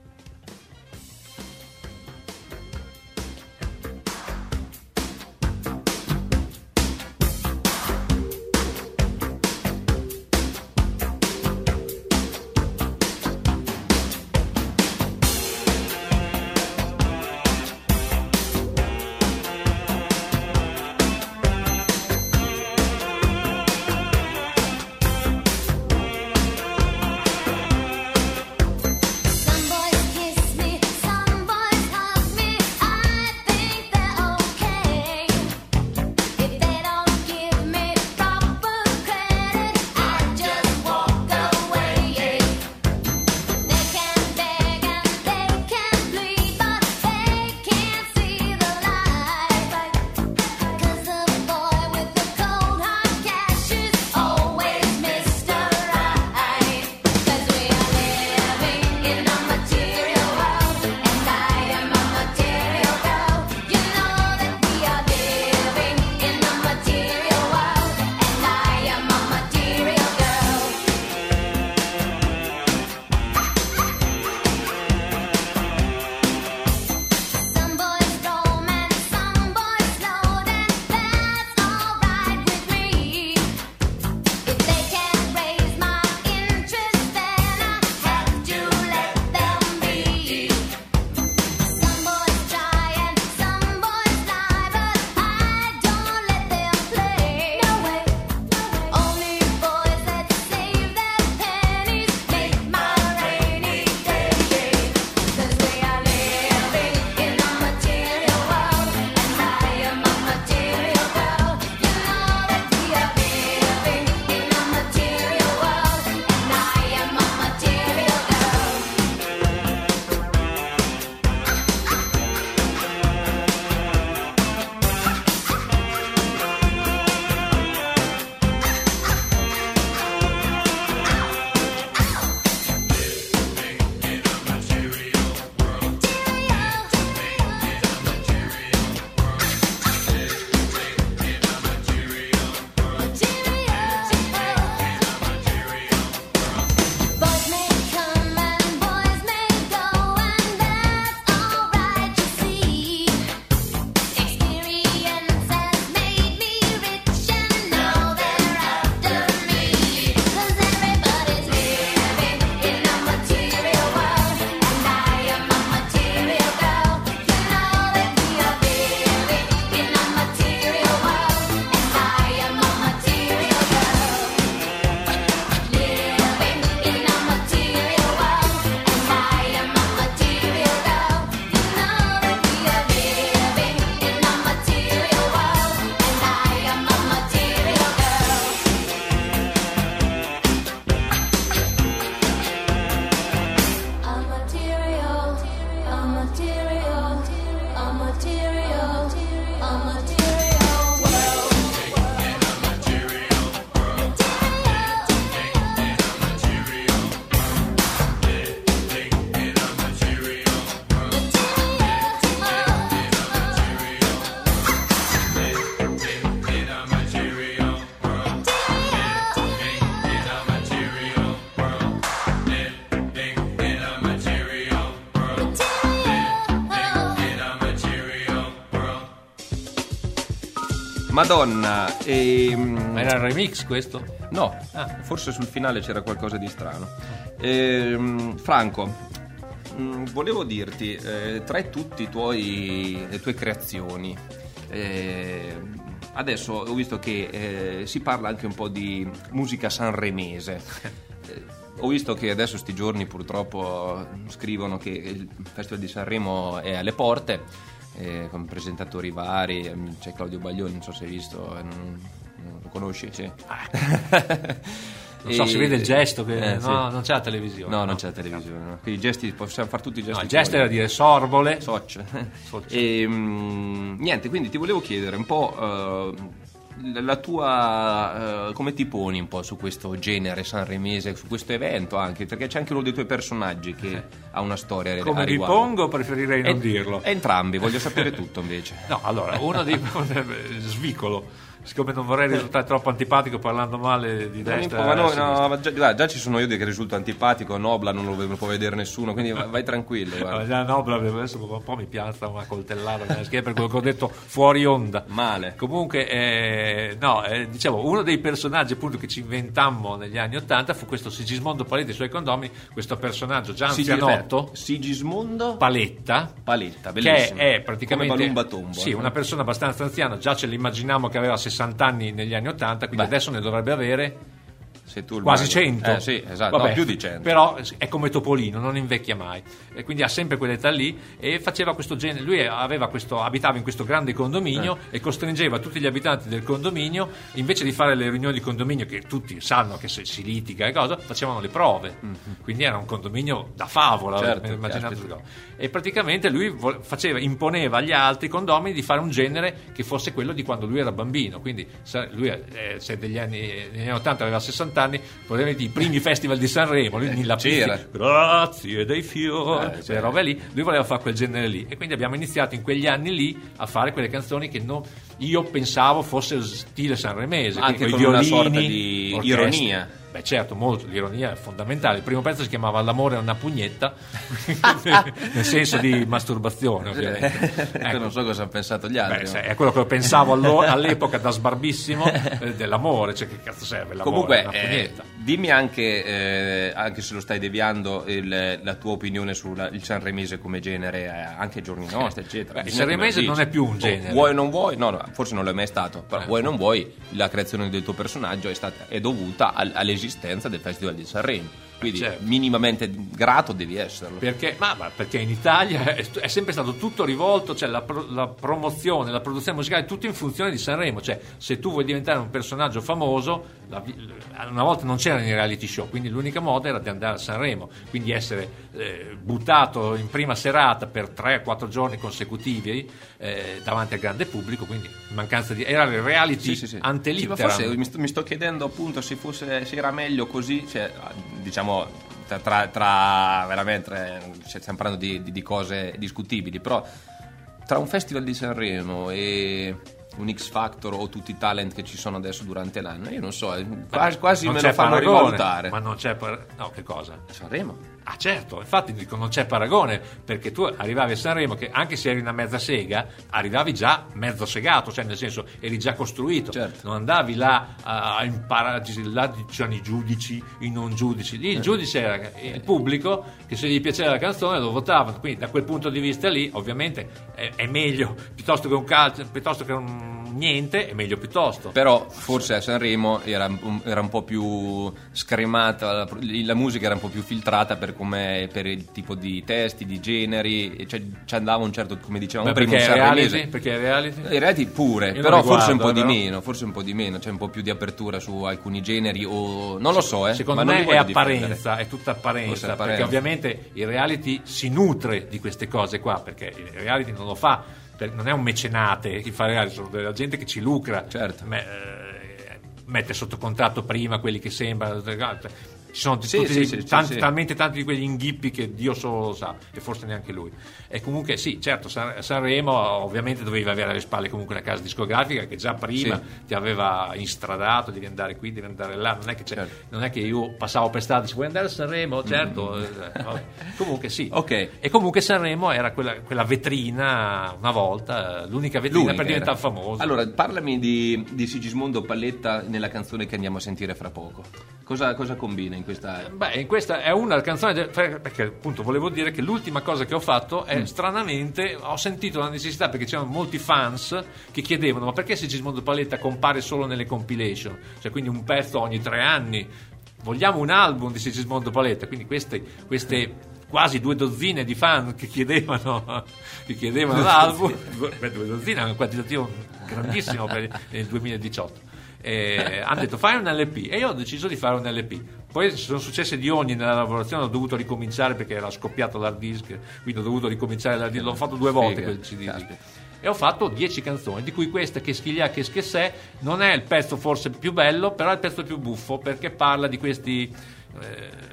Madonna, ehm, Ma era il remix questo? No, Ah. forse sul finale c'era qualcosa di strano. Ehm, Franco, mm, volevo dirti, eh, tra tutte le tue creazioni, eh, adesso ho visto che eh, si parla anche un po' di musica sanremese. Ho visto che adesso sti giorni purtroppo scrivono che il Festival di Sanremo è alle porte, eh, con presentatori vari, ehm, c'è Claudio Baglioni, non so se hai visto, eh, non- non lo conosci? Sì. Non so, si vede il gesto che eh, no, sì. non c'è la televisione. No, non c'è la televisione. no. Quindi i gesti, possiamo fare tutti i gesti. No, il gesto era dire sorbole. Soc. Soc. E, mm, niente, quindi ti volevo chiedere un po' eh, la- tua eh, come ti poni un po' su questo genere sanremese, su questo evento anche, perché c'è anche uno dei tuoi personaggi che ha una storia a Come mi riguardo. pongo preferirei non Eh, dirlo. Entrambi, voglio sapere tutto invece. No, allora, uno dei svicolo. Siccome non vorrei risultare troppo antipatico parlando male di Non destra. impo- ma no, no, ma già, già ci sono io che risulto antipatico, Nobla non lo, può vedere nessuno, quindi vai, tranquillo. Ma guarda. già no, proprio adesso un po' mi piazza una coltellata nella schiena per quello che ho detto fuori onda. Male. Comunque, eh, no, eh, dicevo, uno dei personaggi appunto che ci inventammo negli anni Ottanta fu questo Sigismondo Paletti e i suoi condomini, questo personaggio già anzianotto, Sigismondo Paletta, Paletta, che bellissimo. è praticamente Come Balumba Tombo. sì, eh. una persona abbastanza anziana, già ce l'immaginiamo che aveva 60 anni negli anni 80, quindi Beh. adesso ne dovrebbe avere quasi mago. 100. Eh, sì, esatto, Vabbè, no, più di 100. Però è come Topolino, non invecchia mai. E quindi ha sempre quell'età lì e faceva questo genere. Lui aveva questo, abitava in questo grande condominio Eh. e costringeva tutti gli abitanti del condominio, invece di fare le riunioni di condominio, che tutti sanno che se si litiga e cosa, facevano le prove. Quindi era un condominio da favola. Certo, immaginate caspita. queste cose. E praticamente lui faceva, imponeva agli altri condomini di fare un genere che fosse quello di quando lui era bambino. Quindi lui eh, se degli anni, negli anni 80 aveva 60 anni, probabilmente i primi festival di Sanremo, lui Nilla c'era. Pizzi, grazie dei fiori, Eh, quelle c'era. robe lì, lui voleva fare quel genere lì. E quindi abbiamo iniziato in quegli anni lì a fare quelle canzoni che non- io pensavo fossero stile sanremese. Anche con coi una violini, sorta di orchestre. ironia. Beh certo, molto, l'ironia è fondamentale. Il primo pezzo si chiamava L'amore è una pugnetta, nel senso di masturbazione ovviamente. Ecco, Ecco. non so cosa hanno pensato gli altri. Beh, è quello che pensavo all'epoca da sbarbissimo eh, dell'amore, cioè che cazzo serve l'amore? Comunque, una eh, dimmi anche, eh, anche se lo stai deviando, il- la tua opinione sul sanremese come genere, eh, anche ai giorni nostri, eccetera. Beh, il sanremese non è più un genere. Vuoi o non vuoi, no, no, forse non lo è mai stato, però Eh. vuoi o non vuoi, la creazione del tuo personaggio è, stata, è dovuta al- all'esistenza del Festival di Sanremo. Quindi Certo. minimamente grato devi esserlo. Perché, ma, ma perché in Italia è, è sempre stato tutto rivolto, cioè la, pro- la promozione, la produzione musicale, tutto in funzione di Sanremo. Cioè, se tu vuoi diventare un personaggio famoso, la una volta non c'erano i reality show, quindi l'unica moda era di andare a Sanremo, quindi essere eh, buttato in prima serata per 3-4 giorni consecutivi eh, davanti al grande pubblico, quindi in mancanza di... era il reality Sì, sì, sì. ante Sì, forse mi sto, mi sto chiedendo appunto se, fosse, se era meglio così, cioè, diciamo tra, tra- veramente cioè, stiamo parlando di, di- di cose discutibili, però tra un festival di Sanremo e un X Factor o tutti i talent che ci sono adesso durante l'anno, io non so, eh, quasi, quasi Non me lo fanno paragone, rivalutare. Ma non c'è... par- no, che cosa? Sanremo? Ah certo, infatti dico non c'è paragone, perché tu arrivavi a Sanremo che anche se eri una mezza sega, arrivavi già mezzo segato, cioè nel senso eri già costruito, Certo. non andavi là a imparare, là c'erano i giudici, i non giudici, lì il giudice era il pubblico che se gli piaceva la canzone lo votavano, quindi da quel punto di vista lì ovviamente è, è meglio piuttosto che un calcio, piuttosto che un niente, è meglio piuttosto. Però forse a Sanremo era un, era un po' più scremata, la, la musica era un po' più filtrata per, come, per il tipo di testi, di generi, cioè, ci andava un certo, come dicevamo prima, perché un reality? Perché reality? In realtà pure, Io però li forse un po' guardo, di però. meno, forse un po' di meno, c'è un po' più di apertura su alcuni generi o non lo so, eh. Secondo me è difendere. apparenza, è tutta apparenza, è perché apparenza. ovviamente il reality si nutre di queste cose qua, perché il reality non lo fa, non è un mecenate che fa sono della gente che ci lucra, Certo. Me- eh, mette sotto contratto prima quelli che sembrano, ci sono Sì, tutti sì, tanti- talmente tanti di quegli inghippi che Dio solo lo sa e forse neanche lui e comunque sì certo San- Sanremo ovviamente dovevi avere alle spalle comunque una casa discografica che già prima ti aveva instradato devi andare qui devi andare là non è che, Certo. non è che io passavo per strada e dicevo vuoi andare a Sanremo certo eh, vabbè. comunque sì Mm. Ok. e comunque Sanremo era quella, quella vetrina una volta l'unica vetrina L'unica per diventare era. famoso Allora, parlami di, di Sigismondo Palletta nella canzone che andiamo a sentire fra poco. Cosa, cosa combina in questa... Beh, in questa è una canzone perché appunto volevo dire che l'ultima cosa che ho fatto è stranamente ho sentito la necessità perché c'erano molti fans che chiedevano ma perché Sigismondo Paletta compare solo nelle compilation? Cioè quindi un pezzo ogni tre anni. Vogliamo un album di Sigismondo Paletta, quindi queste, queste quasi due dozzine di fan che chiedevano, che chiedevano l'album, beh, due dozzine è un quantitativo grandissimo per il 2018 eh, hanno detto fai un LP e io ho deciso di fare un LP poi sono successe di ogni nella lavorazione ho dovuto ricominciare perché era scoppiato l'hard disk quindi ho dovuto ricominciare l'hard disk l'ho fatto due volte Figa, quel CD caspita. e ho fatto 10 canzoni, di cui questa che schiglia che schessè non è il pezzo forse più bello, però è il pezzo più buffo perché parla di questi eh,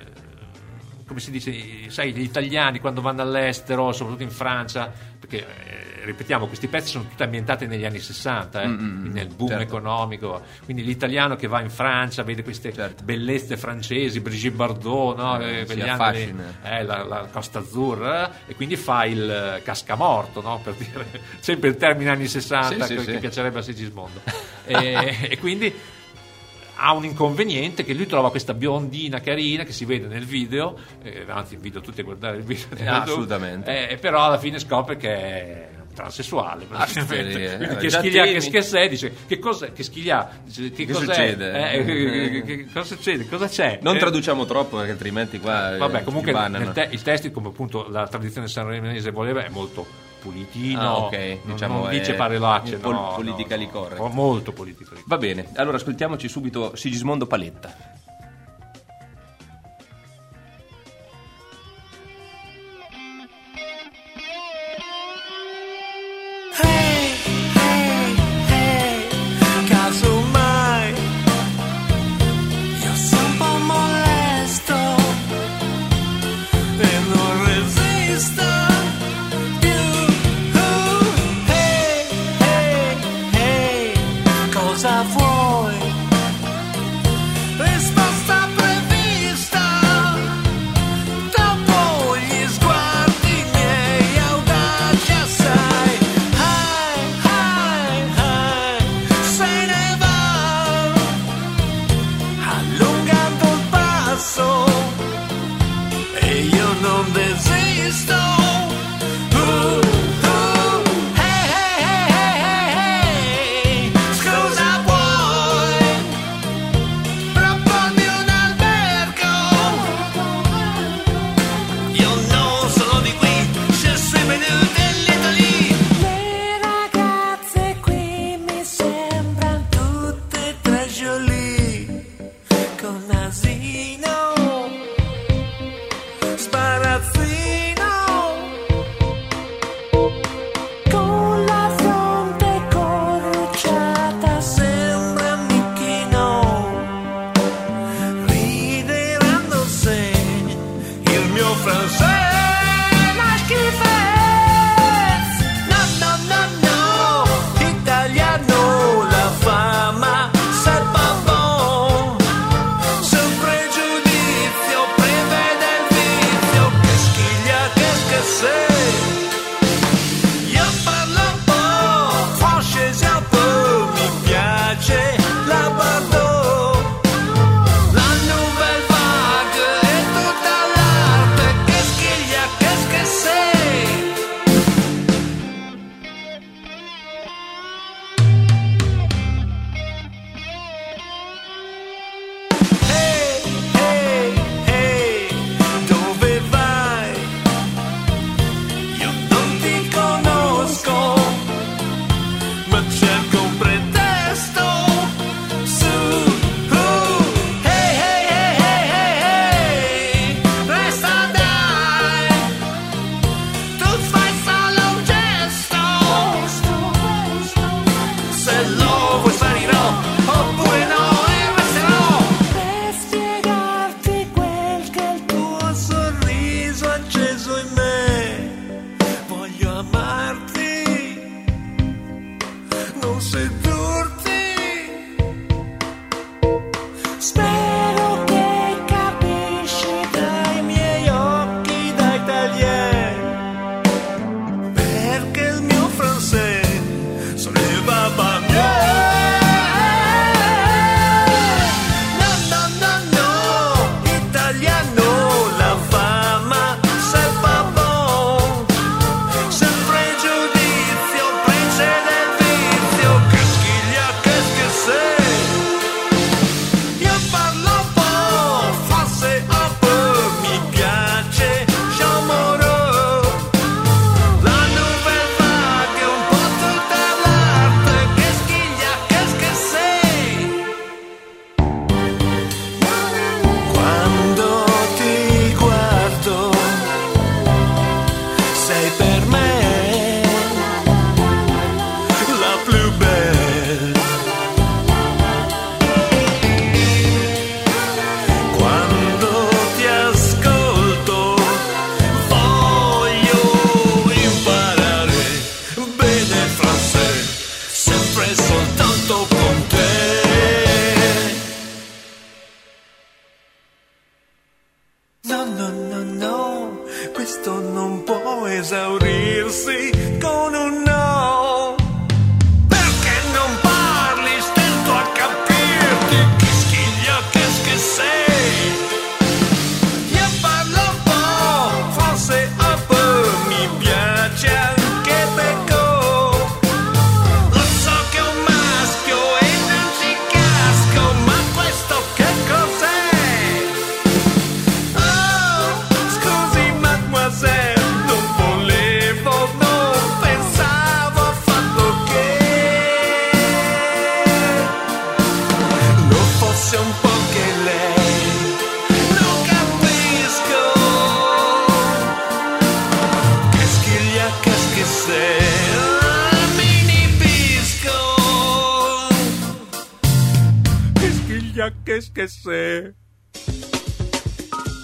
come si dice, sai, gli italiani quando vanno all'estero, soprattutto in Francia, perché eh, ripetiamo, questi pezzi sono tutti ambientati negli anni 60, eh, quindi nel boom certo. economico. Quindi l'italiano che va in Francia vede queste Certo. bellezze francesi, Brigitte Bardot, no? Eh, Eh, si quegli anni, eh, la, la Costa Azzurra, eh, e quindi fa il eh, cascamorto, no? per dire sempre il termine anni 60 Sì, sì, che, sì. piacerebbe a Sigismondo. e, e quindi ha un inconveniente che lui trova questa biondina carina che si vede nel video, eh, anzi invito tutti a guardare il video, Eh, assolutamente. eh, però alla fine scopre che è transessuale praticamente. sì, Quindi eh, che schiglia che temi. schessè dice che cosa che schiglia dice, che, Che succede? Eh, che, che- che- cosa succede cosa c'è Non Eh, traduciamo troppo perché altrimenti qua eh, Vabbè, comunque te- il testo, come appunto la tradizione sanremese voleva, è molto pulitino, Ah, ok, non, diciamo non dice parolacce, pol- no, politically no, no. correct. molto politically Va bene, allora ascoltiamoci subito Sigismondo Paletta. Hey, cosa che sei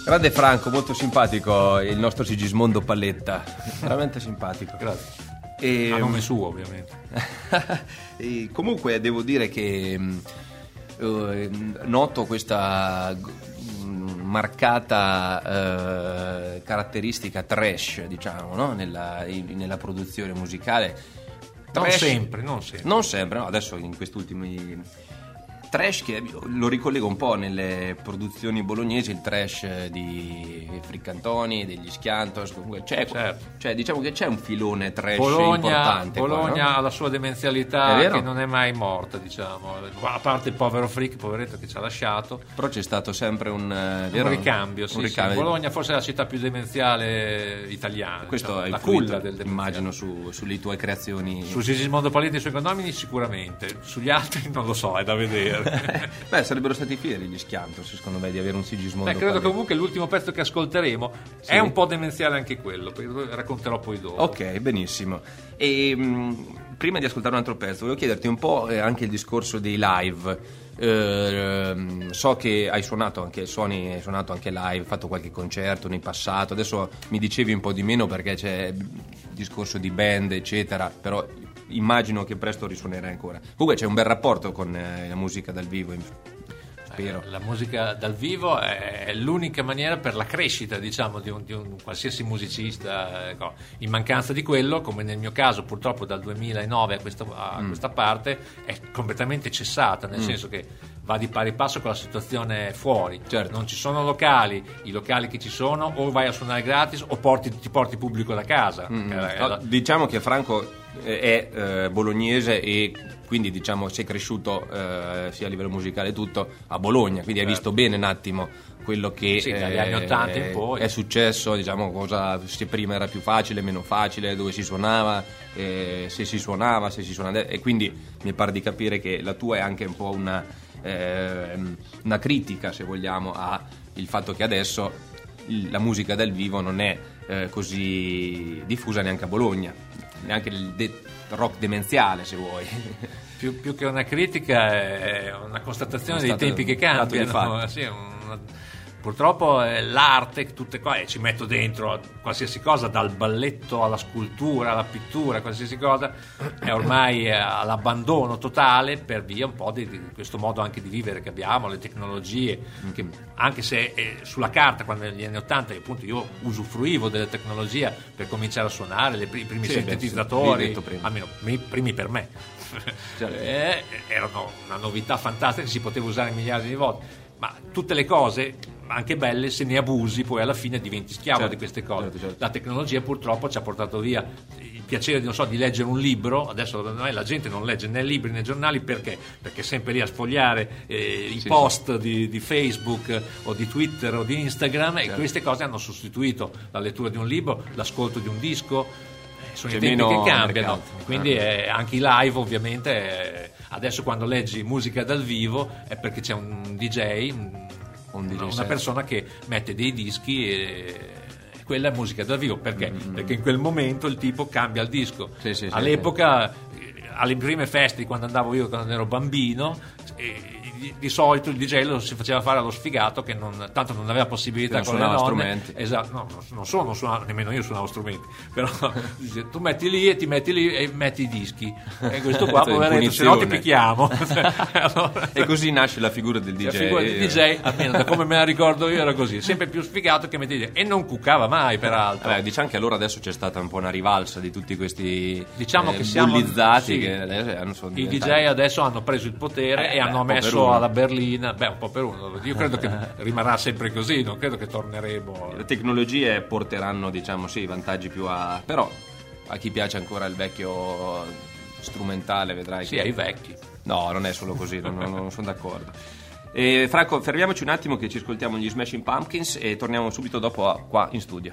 Grande Franco, molto simpatico il nostro Sigismondo Palletta, veramente simpatico. Grazie. E, A nome suo, ovviamente. e comunque devo dire che mh, eh, noto questa mh, marcata eh, caratteristica trash, diciamo, no? nella, in- nella produzione musicale. Non Trash- sempre, non sempre. Non sempre, no, adesso in questi ultimi trash che lo ricollego un po' nelle produzioni bolognesi, il trash di Friccantoni, degli Schiantos, comunque c'è, Certo. cioè, diciamo che c'è un filone trash Bologna, importante. qua, Bologna no? ha la sua demenzialità che non è mai morta, diciamo. A parte il povero Frick, poveretto che ci ha lasciato. Però c'è stato sempre un, eh, Un ricambio, sì, Un sì. ricambio. Bologna forse è la città più demenziale italiana. Questo diciamo, è la culla del immagino, su- sulle tue creazioni. Su Sigismondo Paletti e i suoi condomini sicuramente, sugli altri non lo so, è da vedere. Beh, sarebbero stati fieri gli Schiantos, secondo me, di avere un Sigismondo. Beh, credo Paletti. comunque l'ultimo pezzo che ascolteremo Sì. è un po' demenziale anche quello, racconterò poi dopo. Ok, benissimo. E mh, prima di ascoltare un altro pezzo, volevo chiederti un po' eh, anche il discorso dei live. Ehm, so che hai suonato anche suoni, hai suonato anche live, hai fatto qualche concerto nel passato. Adesso mi dicevi un po' di meno perché c'è il discorso di band, eccetera. Però immagino che presto risuonerai ancora. Comunque c'è un bel rapporto con eh, la musica dal vivo. Spero. La musica dal vivo è l'unica maniera per la crescita, diciamo, di un, di un qualsiasi musicista. ecco. In mancanza di quello, come nel mio caso, purtroppo dal 2009 a questa, a Mm. questa parte, è completamente cessata, nel senso che va di pari passo con la situazione fuori. Certo. Non ci sono locali, i locali che ci sono o vai a suonare gratis o porti- ti porti pubblico da casa. Mm, no, la- diciamo che Franco eh, è eh, bolognese e quindi diciamo sei cresciuto eh, sia a livello musicale tutto a Bologna, quindi hai visto bene un attimo quello che Certo. Sì, eh, anni 80 in poi. è successo, diciamo cosa se prima era più facile, meno facile, dove si suonava, eh, se si suonava, se si suonava e quindi mi pare di capire che la tua è anche un po' una, ehm, una critica se vogliamo a il fatto che adesso la musica dal vivo non è eh, così diffusa neanche a Bologna, neanche il de- rock demenziale se vuoi. più, più che una critica è una constatazione dei tempi che cambiano. Sì, una- purtroppo eh, l'arte, tutte qua, e ci metto dentro qualsiasi cosa, dal balletto alla scultura, alla pittura, qualsiasi cosa, è ormai eh, all'abbandono totale per via un po' di, di questo modo anche di vivere che abbiamo, le tecnologie, che anche se eh, sulla carta, quando negli anni 80 appunto io usufruivo della tecnologia per cominciare a suonare, le i primi Sì, beh, sintetizzatori, sì, detto prima. almeno i primi per me. Certo. Eh, erano una novità fantastica che si poteva usare miliardi di volte ma tutte le cose anche belle se ne abusi poi alla fine diventi schiavo Certo, di queste cose. certo, certo. la tecnologia purtroppo ci ha portato via il piacere di, non so, di leggere un libro. Adesso la gente non legge né libri né giornali perché? perché è sempre lì a sfogliare eh, i Sì, post Di, di Facebook o di Twitter o di Instagram e Certo. queste cose hanno sostituito la lettura di un libro l'ascolto di un disco. Eh, sono C'è i tempi che cambiano. quindi eh, anche i live ovviamente eh, adesso quando leggi musica dal vivo è perché c'è un DJ, un- Un DJ una, persona che mette dei dischi e e quella è musica dal vivo perché? Perché in quel momento il tipo cambia il disco. Mm-hmm. Sì, sì, All'epoca, eh, alle prime feste quando andavo io quando ero bambino, eh, i di, di solito il DJ lo si faceva fare allo sfigato che non, tanto non aveva possibilità Che non con le suonava donne. strumenti. Esatto, no, non- solo non suonavo, nemmeno io suonavo strumenti, però tu metti lì e ti metti lì e metti i dischi. E questo qua, poveretto, se no ti picchiamo. allora, E così nasce la figura del DJ. la figura di DJ, almeno da come me la ricordo io, era così, sempre più sfigato che metti e non cuccava mai, peraltro. Vabbè, diciamo che allora adesso c'è stata un po' una rivalsa di tutti questi Diciamo eh, che siamo bullizzati sì. che adesso hanno- sono I DJ adesso hanno preso il potere Eh, e beh, hanno per messo uno. alla berlina, beh un po' per uno, io credo che rimarrà sempre così, non credo che torneremo. Le tecnologie porteranno, diciamo, sì, vantaggi più a... però a chi piace ancora il vecchio strumentale vedrai Sì, che... ai vecchi. No, non è solo così, non, non- sono d'accordo. E, Franco, fermiamoci un attimo che ci ascoltiamo gli Smashing Pumpkins e torniamo subito dopo qua in studio.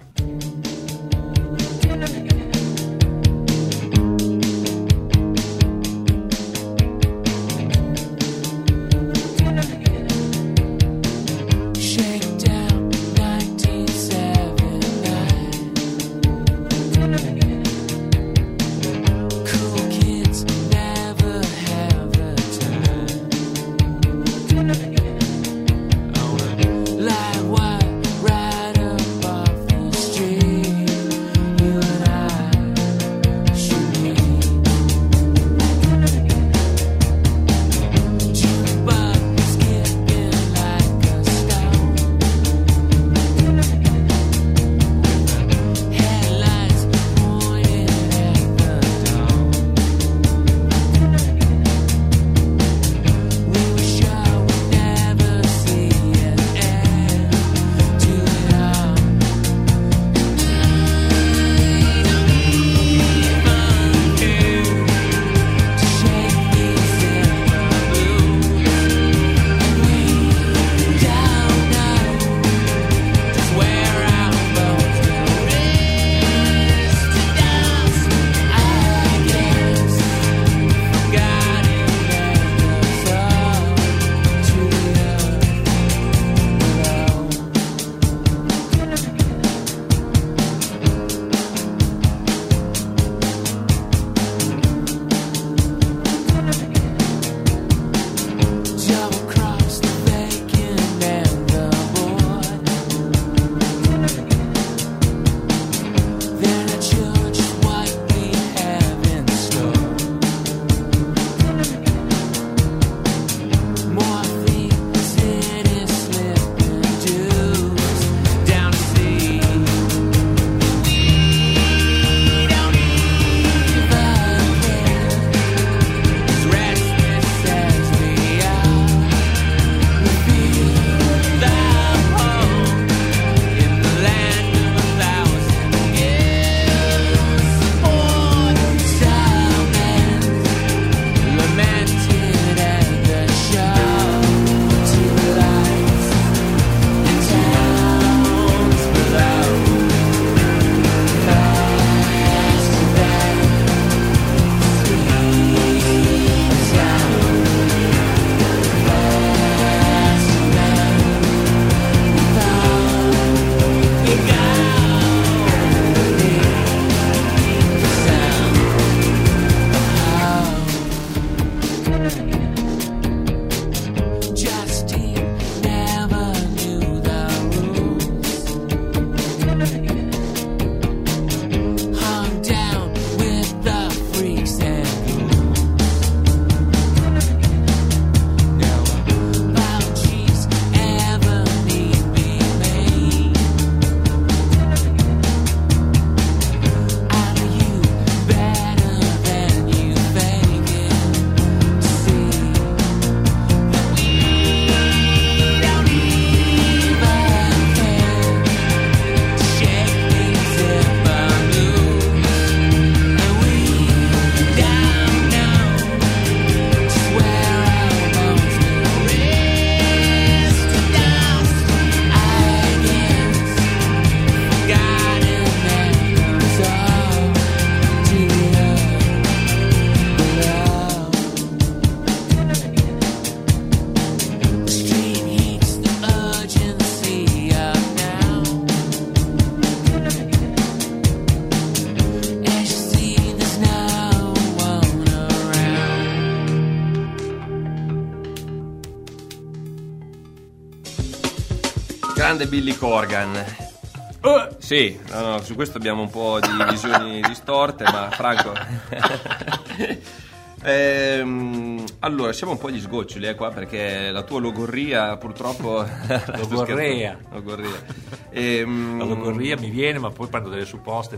Billy Corgan. Eh, Sì, no, no, su questo abbiamo un po' di visioni distorte, ma Franco. Ehm, allora, siamo un po' agli sgoccioli eh, qua perché la tua logorria purtroppo. Logorrea. Logorrea. Ehm, La logorria mi viene, ma poi prendo delle supposte.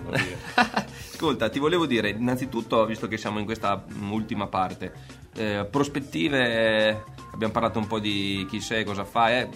Ascolta, ti volevo dire, innanzitutto, visto che siamo in questa ultima parte, eh, prospettive, abbiamo parlato un po' di chi sei, cosa fai, eh,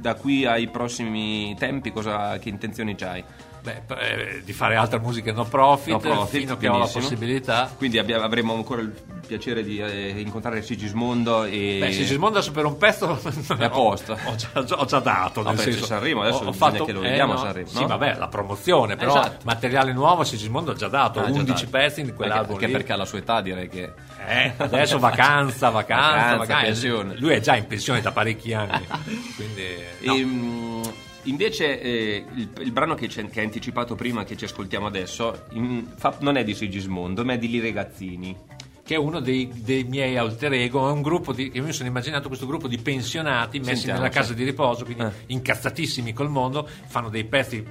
da qui ai prossimi tempi cosa, che intenzioni hai? Beh, eh, di fare altra musica no profit, No profit, fino a che ho la possibilità. Quindi abbia- avremo ancora il piacere di eh, incontrare Sigismondo e... Beh, Sigismondo adesso per un pezzo È a posto. Ho, già, ho già dato. nel c'è senso, Sanremo, adesso ho- ho fatto- che lo eh, vediamo a no, Sanremo, Sì, no? vabbè, la promozione, però Esatto. materiale nuovo Sigismondo ha già dato, Ah, già 11 dato. pezzi in Anche, quell'album anche lì. perché alla sua età direi che... Eh, adesso vacanza, vacanza, Vacanza, vacanza. pensione. Lui è già in pensione da parecchi anni. Quindi, no. Ehm, invece eh, il, il brano che, che hai anticipato prima, che ci ascoltiamo adesso, in- fa- non è di Sigismondo, ma è di Li Ragazzini. che è uno dei, dei miei alter ego, è un gruppo di, io mi sono immaginato questo gruppo di pensionati messi Sentiamo, nella casa di riposo, quindi Eh. incazzatissimi col mondo, fanno dei pezzi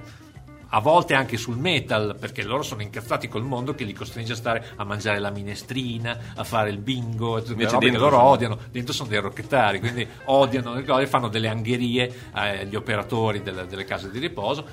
a volte anche sul metal, perché loro sono incazzati col mondo che li costringe a stare a mangiare la minestrina, a fare il bingo, Invece robe che loro sono- odiano. Dentro sono dei rocchettari, quindi odiano le cose, fanno delle angherie agli operatori delle, delle case di riposo,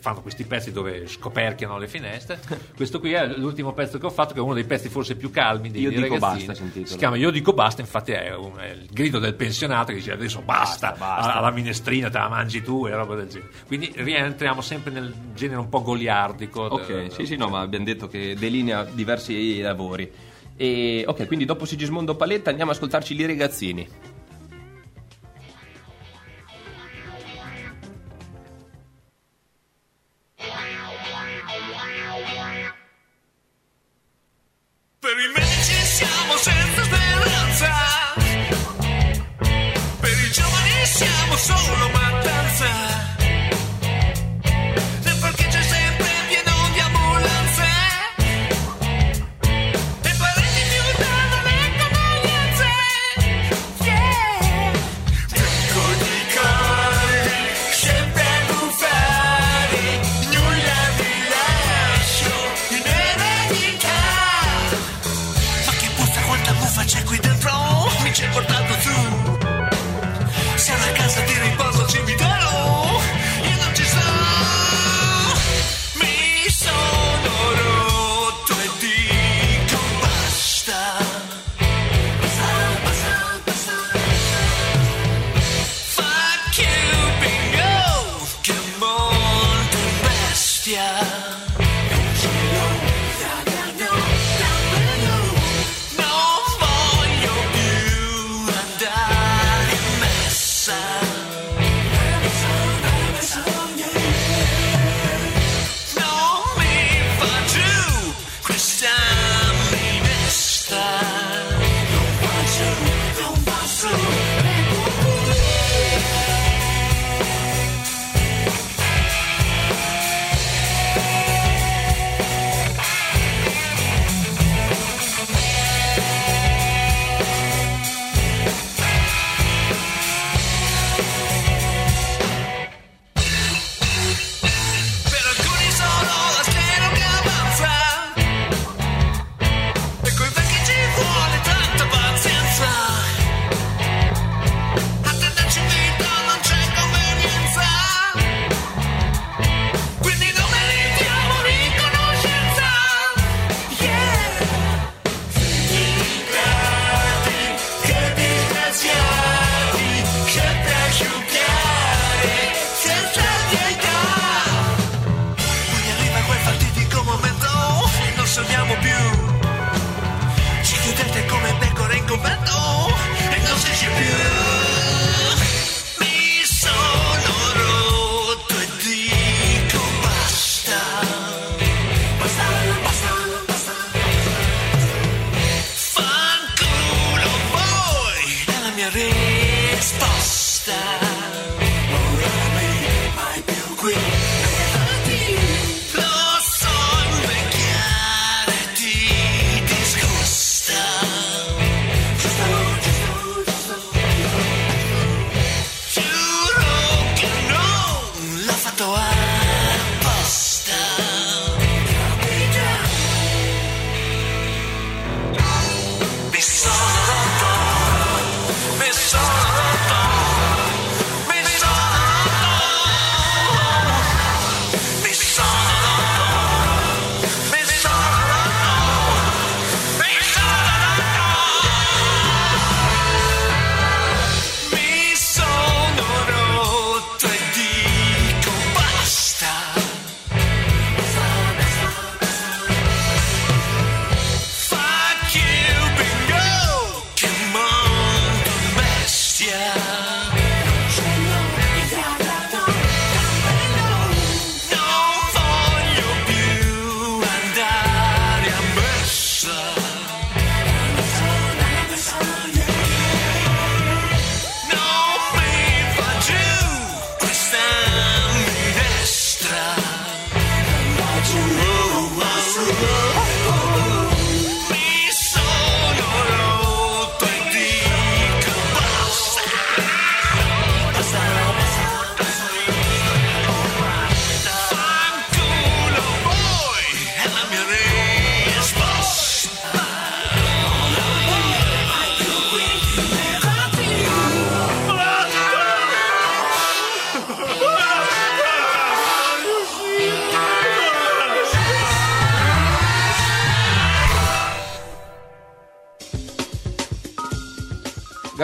fanno questi pezzi dove scoperchiano le finestre. Questo qui è l'ultimo pezzo che ho fatto, che è uno dei pezzi forse più calmi dei Io dei dico basta. Si chiama Io dico basta, infatti è, un- è il grido del pensionato che dice adesso basta, Basta, basta. alla minestrina te la mangi tu e roba del genere. Quindi rientriamo sempre nel genere un po' goliardico. Ok, del- sì, sì, no, ma abbiamo detto che delinea diversi lavori. E, ok, quindi dopo Sigismondo Paletta andiamo ad ascoltarci Li Ragazzini.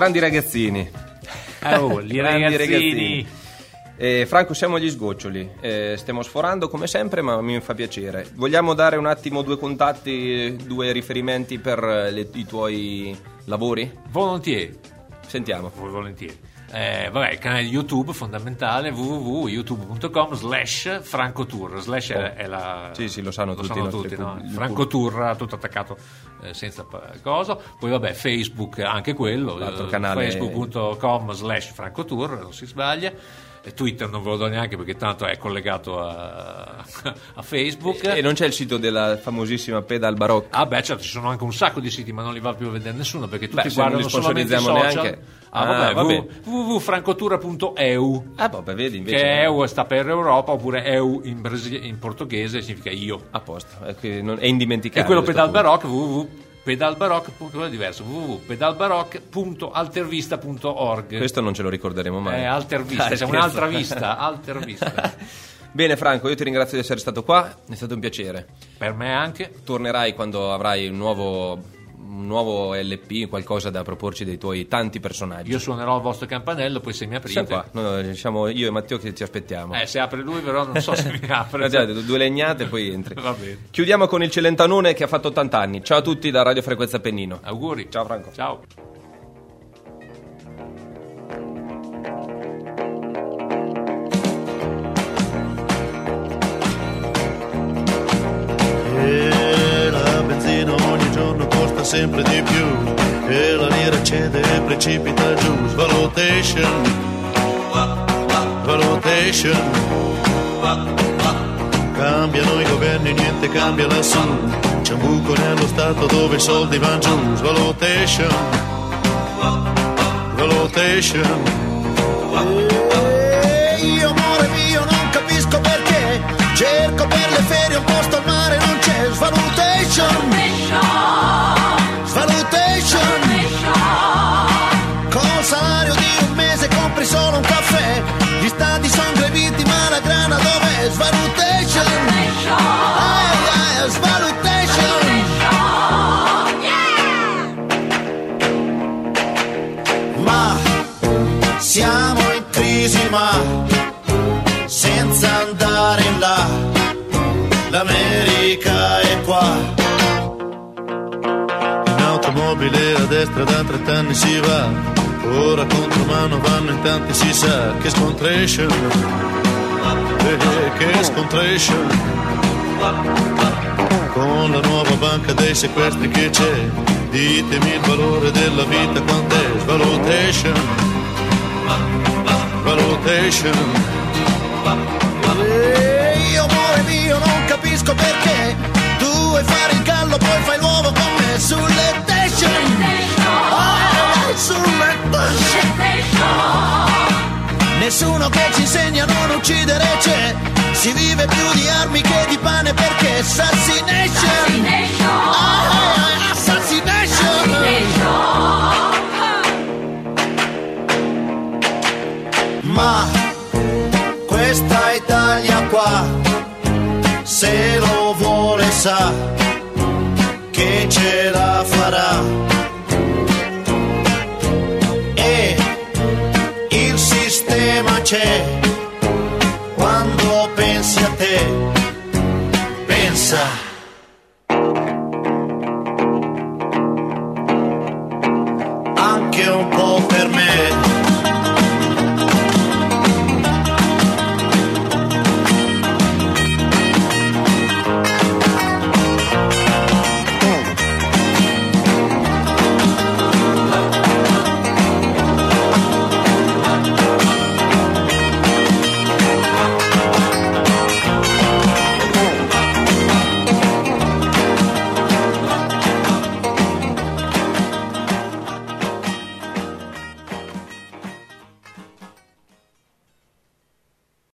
Grandi ragazzini. Eh, oh, gli Grandi ragazzini. Eh, Franco, siamo agli sgoccioli. Eh, stiamo sforando come sempre, ma mi fa piacere. Vogliamo dare un attimo due contatti, due riferimenti per eh, le- i tuoi lavori? Volontieri. Sentiamo. volentieri. Eh, vabbè, il canale YouTube fondamentale www.youtube.com slash francotour slash è, è la. Sì, sì, lo sanno tutti nostri tutti, pub- no? francotour tutto attaccato eh, senza coso poi vabbè Facebook anche quello L'altro eh, canale- facebook.com slash francotour non si sbaglia Twitter non ve lo do neanche perché tanto è collegato a, a Facebook E non c'è il sito della famosissima Pedal Barocca. Ah beh certo ci sono anche un sacco di siti ma non li va più a vedere nessuno perché tutti Beh, guardano solamente i sponsorizziamo social neanche. ah, Ah, vabbè, vabbè. www.francotura.eu Ah, vabbè, vedi invece. che EU sta per Europa oppure EU in, brasi- in portoghese significa io A posto, è, non- è indimenticabile. e quello pedal punto. baroque quello è diverso www.pedalbaroque.altervista.org Questo non ce lo ricorderemo mai. è Altervista Dai, c'è un'altra vista Altervista Bene Franco, io ti ringrazio di essere stato qua, è stato un piacere. per me anche Tornerai quando avrai un nuovo, un nuovo LP, qualcosa da proporci dei tuoi tanti personaggi. io suonerò il vostro campanello poi se mi aprite Siamo qua, no, siamo io e Matteo che ti aspettiamo. eh, se apre lui però non so se mi apre Eh, già, due legnate e poi entri. Va bene. Chiudiamo con il Celentanone che ha fatto 80 anni. Ciao a tutti da Radio Frequenza Pennino. auguri Ciao Franco. ciao sempre di più e la lira cede e precipita giù. Svalutation, valutation. Cambiano i governi, niente cambia lassù. C'è un buco nello stato dove i soldi vanno giù. Svalutation, valutation. E io amore mio non capisco perché Cerco per le ferie un posto al mare non c'è Svalutation Svalutation Col salario di un mese compri solo un caffè. Gli stati sono greviti ma la grana dov'è? Svalutation. Ai, ai, Svalutation. Ma siamo in crisi ma destra da 30 anni si va, ora contro mano vanno in tanti si sa che scontration, eh, che scontration. Con la nuova banca dei sequestri che c'è, ditemi il valore della vita quant'è, svalutation, valutation. E io amore mio non capisco perché vuoi fare il gallo poi fai l'uovo con me sulle station Ah, sulle station Nessuno che ci insegna a non uccidere c'è Si vive più di armi che di pane perché Assassination. Ah, Assassination. Ma questa Italia qua, se lo sa che ce la farà. E il sistema c'è, quando pensi a te, pensa